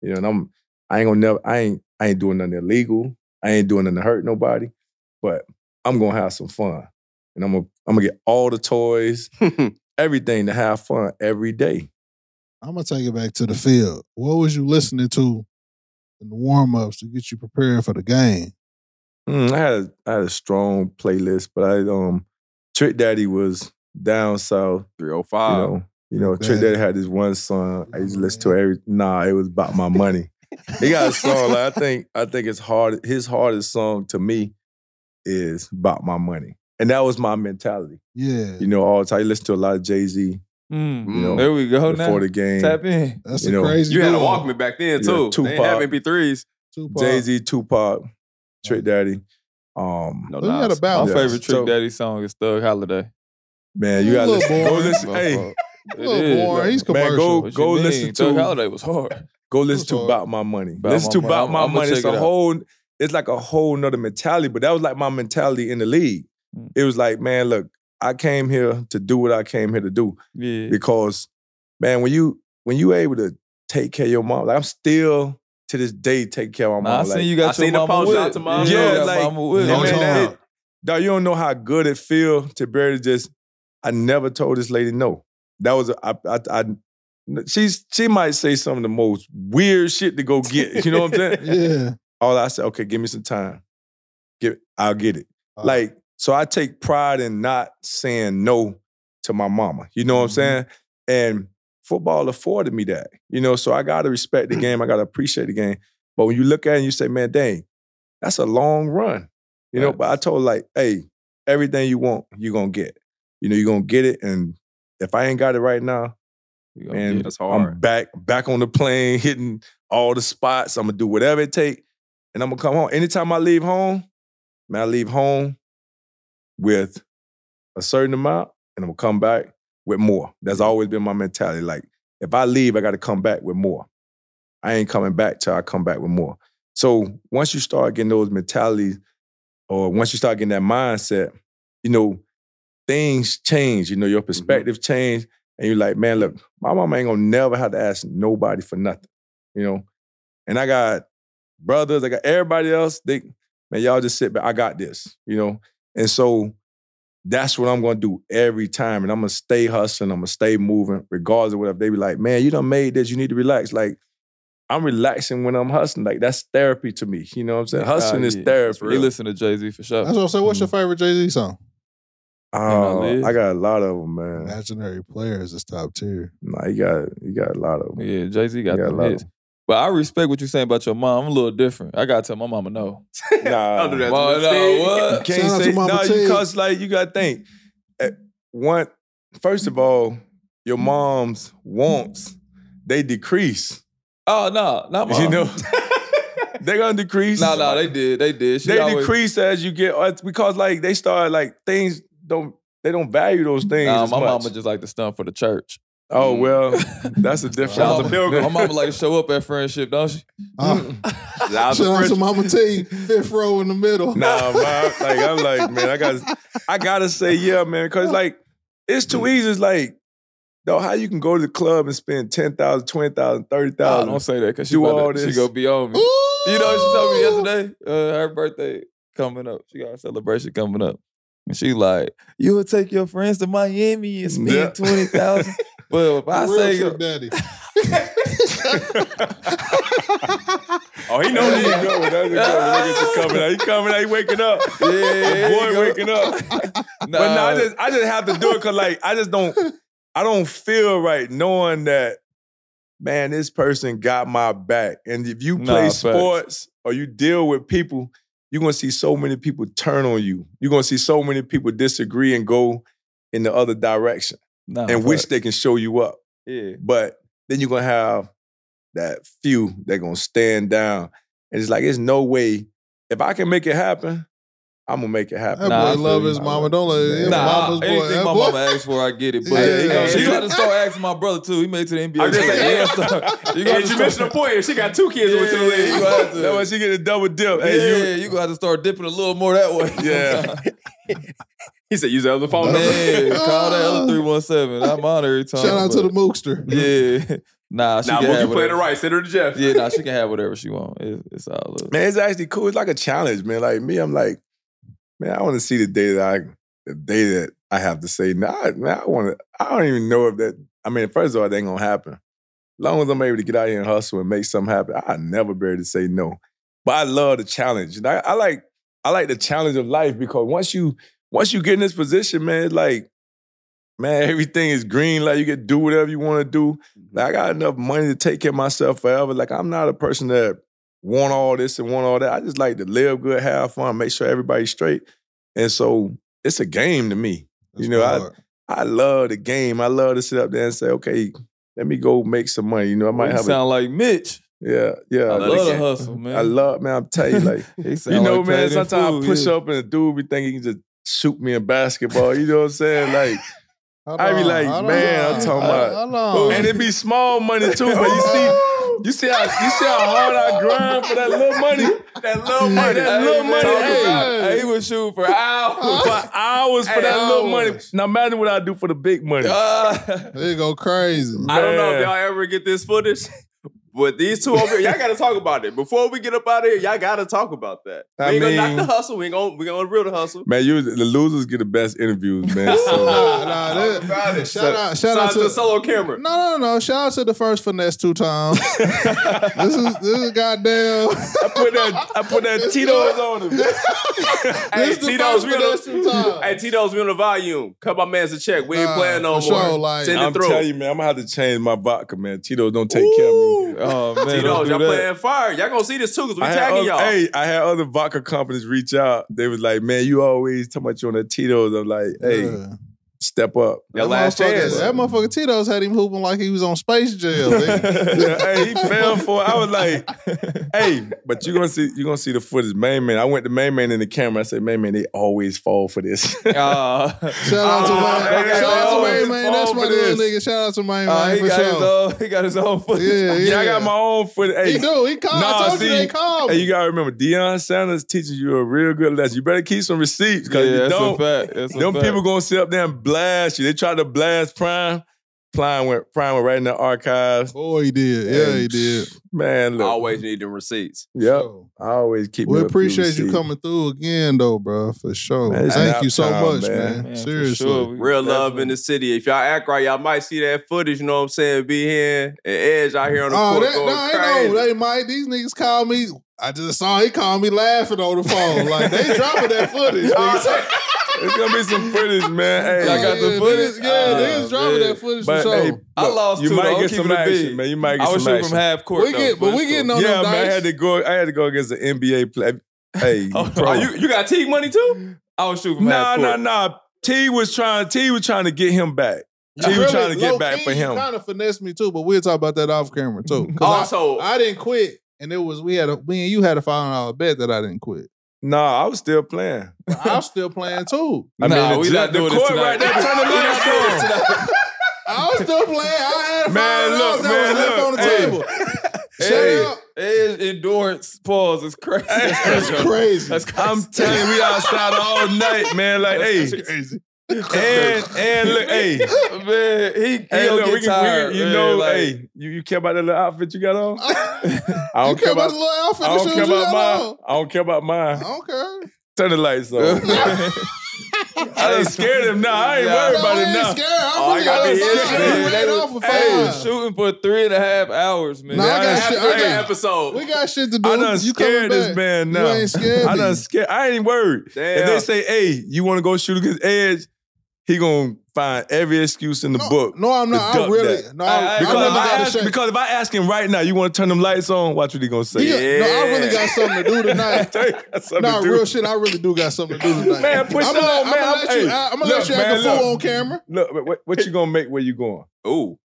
You know, and I'm I ain't gonna never I ain't I ain't doing nothing illegal. I ain't doing nothing to hurt nobody, but I'm gonna have some fun. And I'm gonna I'm gonna get all the toys, everything to have fun every day. I'm gonna take it back to the field. What was you listening to in the warm ups to get you prepared for the game? Mm, I had a, I had a strong playlist, but I um Trick Daddy was down south. 305. You know, you know, Trick Daddy. Daddy had this one song. I used to listen to every. Nah, it was about my money. He got a song like I think I think it's hard. His hardest song to me is about my money, and that was my mentality. Yeah, You know, all the time. I listen to a lot of Jay Z. Mm. You know, there we go now. before the game. Tap in. that's you a know, crazy. You had a duo. Walkman back then Yeah, too. they ain't have Tupac. MP3s. Jay Z, Tupac, Trick Daddy. Um, No Well, you had a balance. My Yes. favorite Trick So- Daddy song is Thug Holiday. man, you gotta little listen. Go boring. listen. Hey, fault. A little boring. He's Man, commercial. go- go listen mean? to- Thug Holiday was hard. Go listen to hard. About My Money. About listen My to Money. About I'm- My I'ma Money. It's a it whole, it's like a whole nother mentality, but that was like my mentality in the league. Mm. It was like, man, look, I came here to do what I came here to do. Yeah. Because, man, when you when you able to take care of your mom, like I'm still to this day taking care of my Nah, I mom. seen you got I your seen the mama post, out to Mama. Yeah, Yeah, like- mama whip. No And man, time. that- it- dog, you don't know how good it feel to be able to just. I never told this lady no. That was a, I, I, I she's she might say some of the most weird shit to go get. You know what I'm saying? Yeah, All I said, okay, give me some time. Give, I'll get it. Uh, Like, so I take pride in not saying no to my mama. You know what I'm Mhm. saying? And football afforded me that. You know, so I gotta respect the game. I gotta appreciate the game. But when you look at it and you say, man, dang, that's a long run. You know, but I told her, like, hey, everything you want, you're gonna get. You know, you're gonna get it. And if I ain't got it right now, We gonna man, get it. That's hard. I'm back, back on the plane, hitting all the spots. I'm gonna do whatever it take, and I'm gonna come home. Anytime I leave home, man, I leave home with a certain amount, and I'm gonna come back with more. That's always been my mentality. Like if I leave, I got to come back with more. I ain't coming back till I come back with more. So once you start getting those mentalities, or once you start getting that mindset, you know, things change. You know, your mm-hmm. perspective change, and you're like, man, look, my mama ain't gonna never have to ask nobody for nothing. You know, and I got brothers, I got everybody else. They, man, y'all just sit back. I got this. You know, and so that's what I'm gonna do every time. And I'm gonna stay hustling, I'm gonna stay moving, regardless of whatever. They be like, man, you done made this, you need to relax. Like, I'm relaxing when I'm hustling. Like, that's therapy to me. You know what I'm saying? Hustling is therapy. You listen to Jay Z for sure. That's what I'm saying. What's your mm-hmm. favorite Jay Z song? Oh, Live? I got a lot of them, man. Imaginary Players is top tier. Nah, you got you got a lot of them. Yeah, Jay Z got You got a them lot of hits. But I respect what you're saying about your mom. I'm a little different. I gotta tell my mama no. Nah, Don't do that to Well, no, T. what? You Shout out can't to say Mama no T. because like you gotta think. eh, One, first of all, your mom's wants they decrease. Oh no, not my You know, they're gonna decrease. No, no, they did. They did. She they always- decrease as you get because like they start like things don't they don't value those things. Nah, as my much. mama just like to stunt for the church. Oh well, that's a different. Shout out to Pilgrim. My mama like to show up at friendship, don't she? Uh, Shout out to shout out to French- Mama T, fifth row in the middle. Nah, man, like I'm like, man, I got, I gotta say, yeah, man, because like it's too easy. It's like, though, how you can go to the club and spend 10,000, 20,000, Nah, 30,000. don't say that because she, Do all to- she this. gonna be on me. Ooh. You know what she told me yesterday? Uh, her birthday coming up. She got a celebration coming up. And she like, you would take your friends to Miami and spend Yeah. 20000 But if I Real say, trip daddy. Oh, he knows There you that. go. That's a good. Look at you coming out. He coming out. He waking up. yeah, The boy waking up. But no, I just, I just have to do it because like I just don't, I don't feel right knowing that, man, this person got my back. And if you Nah, play facts. sports or you deal with people, you're gonna see so many people turn on you. You're gonna see so many people disagree and go in the other direction Nah, and wish they can show you up. Yeah. But then you're gonna have that few that gonna stand down. And it's like, there's no way. If I can make it happen, I'm gonna make it happen. That Nah, boy feel love you. his mama. Don't let his Nah, mama's boy. anything that my boy- mama asks for, I get it. But Yeah, yeah, uh, he gonna- got to start asking my brother too. He made it to the NBA. I'm just so you yeah. gotta start- you gotta you start- mentioned the point. She got two kids with the Yeah, league. you gonna have That's why she get a double dip. Yeah, Hey, you, you gonna have to start dipping a little more that way. Yeah. He said, use the other phone number. Man, call that other three one seven. I'm on every time. Shout out to the but- Mookster. Yeah, nah, she Nah, can Mookie have playing it whatever. right. Send her to Jeff. Yeah, nah, she can have whatever she want. It, it's all love. man, it's actually cool. It's like a challenge, man. Like me, I'm like, man, I want to see the day that I, the day that I have to say, nah, man, I want to. I don't even know if that. I mean, first of all, it ain't gonna happen. As long as I'm able to get out here and hustle and make something happen, I never be able to say no. But I love the challenge. And I, I like, I like the challenge of life because once you, once you get in this position, man, it's like, man, everything is green. Like you can do whatever you want to do. Like mm-hmm. I got enough money to take care of myself forever. Like I'm not a person that want all this and want all that. I just like to live good, have fun, make sure everybody's straight. And so it's a game to me. you know, I, I love the game. I love to sit up there and say, okay, let me go make some money. You know, I might you have sound like Mitch. yeah, yeah. Oh, I love love the the hustle, man. I love, man. I'm telling you, like, you know, like man. Sometimes Fool, I push yeah. up and a dude be thinking he can just shoot me in basketball. You know what I'm saying? Like, Hold I be like, man, on, I'm talking about- and it be small money too. But you see, you see how you see how hard I grind for that little money. That little money. that little money, talk hey. hey, he was shooting for hours. for hours for Hey, that little money. Now imagine what I do for the big money. Ah. They go crazy. I don't know if y'all ever get this footage, but these two over here, y'all gotta talk about it. Before we get up out of here, y'all gotta talk about that. We I ain't gonna knock the hustle. We ain't gonna we gonna real the hustle. Man, you the losers get the best interviews, man. So Nah, nah, that- about it. shout out, shout Shout out to the solo camera. no, no, no. Shout out to the first finesse two times. this is this is goddamn. I put that I put that Tito's on him. Hey, Tito's, first we on the, two times. hey, Tito's, we on the volume. Cut my man's a check. We ain't Nah, playing no more. sure, like- Send I'm it through. telling you, man, I'm gonna have to change my vodka, man. Tito's don't take care of me. Oh man, don't Tito's, do y'all playing fire. Y'all gonna see this too, because we tagging other, y'all. Hey, I had other vodka companies reach out. They was like, man, you always talking about you on the Tito's. I'm like, hey, Yeah. step up. Your that last chance. That motherfucker Tito's had him hooping like he was on space jail. nigga. Yeah, hey, he fell for it. I was like, hey, but you're gonna see you're gonna see the footage. Main man. I went to main man in the camera. I said, main man, they always fall for this. Uh, Shout out to Oh, my, hey, shout out to my man. That's fall my for little this. nigga. Shout out to my uh, man he for got his sure. own. He got his own footage. Yeah, yeah. yeah, I got my own footage. Hey, He do. He called. Nah, I told you see, they called. Hey, you gotta remember, Deion Sanders teaches you a real good lesson. You better keep some receipts because Yeah, you that's a don't. fact. That's a Them fact. people gonna sit up there and blast you. They tried to blast Prime. Prime went Prime went right in the archives. Boy, he did. Yeah, he did. Man, look. Always need them receipts. Yep. So, I always keep. we me a few appreciate you coming through again, though, bro, for sure. Man, Thank you so time, much, man. man. Man, Seriously. sure. We Real love definitely- in the city. If y'all act right, y'all might see that footage. You know what I'm saying? Be here and Edge out here on the Oh, court that, going no, crazy. ain't no, they might. These niggas call me. I just saw he called me laughing on the phone. Like they dropping that footage. niggas. It's gonna be some footage, man. Hey, Y'all got the Yeah, footage? Niggas, yeah, Oh, niggas dropping man. that footage but for hey, sure. I lost You too, might though. get Keep some it a action, beat. man. You might get some. I was shooting action. from half court. We get- though, but we it's getting cool. on yeah, them man. I had to go. I had to go against the NBA play. Hey, Oh, bro. You, you got Teague money too? I was shooting from Nah, half nah, court. nah. T was trying. T was trying to get him back. T was trying to get back for him. Kind of finessed me too, but we'll talk about that off camera too. 'Cause I- Also, I, didn't quit, and it was we had a me and you had a five hundred dollar bet that I didn't quit. Nah, I was still playing. But I'm still playing too. I Nah, mean, we the, not the doing this court tonight. right there. Turn the lights on. tonight. I was still playing. I had a Man, five hundred dollars look, that was man, left look. on the Hey. table. Shut Hey, up. Edge endurance pause is crazy. That's crazy. That's crazy. I'm telling you, we outside all night, man. Like, hey, That's crazy. And and look, hey, man, he, he hey, don't look, get we can, tired. we, you man, know, like, hey, you, you care about that little outfit you got on? I don't care about about. the little outfit I don't care about mine. I don't care about I don't care. Turn the lights on. I done scared him now. I ain't Yeah. worried No, about it ain't now. scared. I Oh, I really got be five. his I man. ran They off for hey, shooting for three and a half hours, man. Nah, I got shit. after I got, episode. we got shit to do. I done you scared this back. man now. You ain't scared I me. done scared. I ain't worried. Damn. If they say, "Hey, you want to go shoot against Edge," he gonna find every excuse in the no, book. No, I'm to not. I duck really, that. no, I- I- I, Because, really if I ask, because if I ask him right now, you want to turn them lights on? Watch what he gonna say. He got- No, I really got something to do tonight. No, to do. real shit. I really do got something to do tonight. Man, push I'm on, gonna, let- man. I'm gonna let you. hey, I'm gonna look, let you act man, a fool look. on camera. Look, what, what you gonna make where you going? Ooh.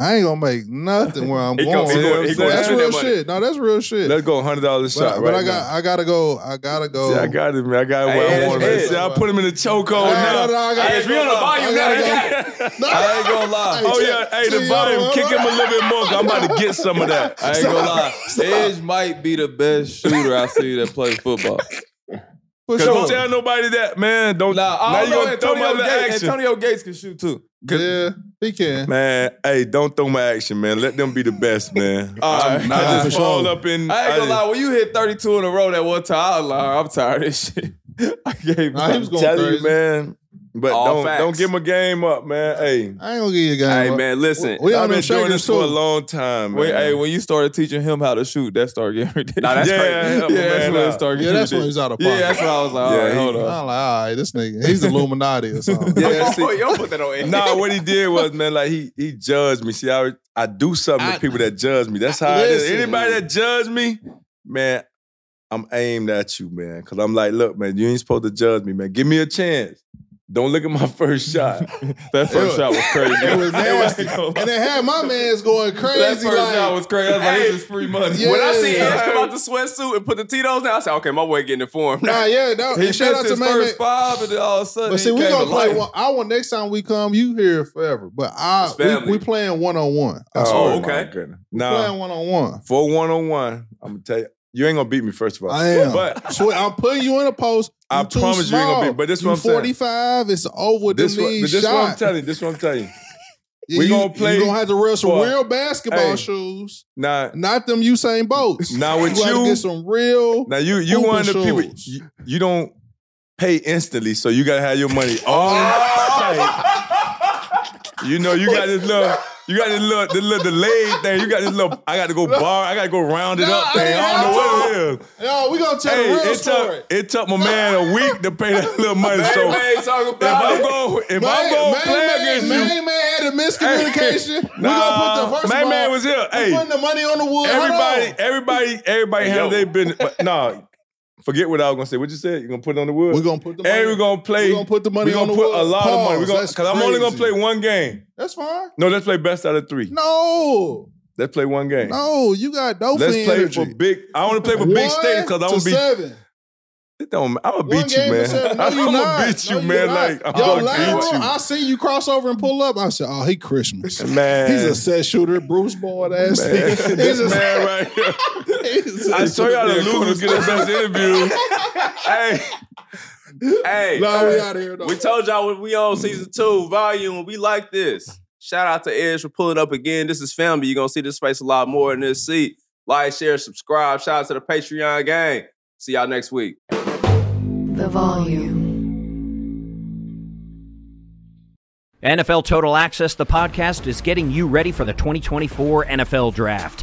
I ain't gonna make nothing where I'm going. gonna- he gonna- that's real that shit. No, that's real shit. Let's go hundred dollars a but shot but I got, now. I gotta go. I gotta go. See, I got it, man. I got Hey, what I want. Edge. See, I put him in the chokehold No, now. no, no, I gotta Edge, we on the volume I now. I ain't gonna lie. Oh yeah, hey, the volume, kick him a little bit more. I'm about to get some of that. I ain't gonna lie. Edge might be the best shooter I see that play football. For Cause sure. don't tell nobody that, man. Don't. Nah, now I you don't know. gonna throw my Antonio little Gates, action. Antonio Gates can shoot too. Yeah, he can. Man, hey, don't throw my action, man. Let them be the best, man. All I'm- right. I just for fall sure. up in. I ain't gonna I- lie. When you hit 32 in a row that one time, I was like, I'm tired of this shit. I gave Nah, he was up. going Tell crazy. you, man. But All don't facts. don't give my game up, man. Hey, I ain't gonna give you a game. Up. Hey, up. man, listen. We on I've been doing shakers this for a long time, man. When, hey, when you started teaching him how to shoot, that started getting ridiculous. Nah, that's yeah, crazy. help a yeah, that's when it out. started Yeah, that's when he's out of pocket. Yeah, that's when I was like, all Yeah, right, he- hold I'm like, all right, this nigga, he's Illuminati or something. Yeah, see- you don't put that on Edge. Nah, what he did was, man, like he he judged me. See, I I do something I- to people that judge me. That's how it is. Listen. Anybody that judge me, man, I'm aimed at you, man. Cause I'm like, look, man, you ain't supposed to judge me, man. Give me a chance. Don't look at my first shot. That first It shot was crazy. It was nasty. And it had my man's going crazy. that first like, shot was crazy. I was like, Hey. this is free money. Yeah. When I see Edge come out the sweatsuit and put the Tito's down, I said, okay, my boy getting informed. Nah, yeah, no, He and shout out to his man. first five, and then all of a sudden, But see, he we came gonna to play life. one. I want next time we come, you here forever. But I we, we playing one on one. Oh, my okay. goodness. playing one on one. for one on one, I'm gonna tell you, you ain't gonna beat me first of all. I am. But So I'm putting you in a post. I promise you ain't gonna small. be- but this you what I'm saying. 45. It's over this them what, knees but this what I'm telling you. This what I'm telling you. Yeah, we you, gonna play You gonna have to wear some for- real basketball Hey. shoes, Now, not them Usain Bolts. Now with you, you- get some real. now you you one of the people you, you don't pay instantly, so you gotta have your money on. You know, you got this little, you got this little, this little delayed thing. You got this little. I got to go bar. I got to go round it No, up I thing. ain't I don't know what it is. Yo, we gonna tell Hey, the real it story. took it took my man a week to pay that little money. So Man, man, talk if about I'm going, if I'm Man- going man, to play man, against man, you, man had a miscommunication. we Nah, gonna put the first man, of man was here. we Hey, putting the money on the wood. Hold everybody, everybody, everybody Hey, handle yo. their business. But no, forget what I was gonna say. What you said? You gonna put it on the wood? We're gonna put the money. and we're gonna play. We're gonna put the money we gonna on the put wood. a lot of money. We're gonna because I'm only gonna play one game. That's fine. No, let's play best out of three. No, Let's play one game. no, you got Dolphin let's play energy. for big. I want to play for big stakes because I'm to gonna be. seven. It don't. I'm gonna beat you, man. seven. No, I'm gonna beat you, No, man. Like I'm Yo, gonna beat you. I see you cross over and pull up. I said, "Oh, he Christmas, Man. He's a set shooter, Bruce Boyd ass Man, this man right here. I a I set show y'all the losers get the best interview. hey, Hey, No, we out here though. we told y'all when we on season two volume. We like this. Shout out to Edge for pulling up again. This is family. You're gonna see this space a lot more in this seat. Like, share, subscribe. Shout out to the Patreon gang. See y'all next week. The volume. NFL Total Access, the podcast, is getting you ready for the 2024 NFL Draft.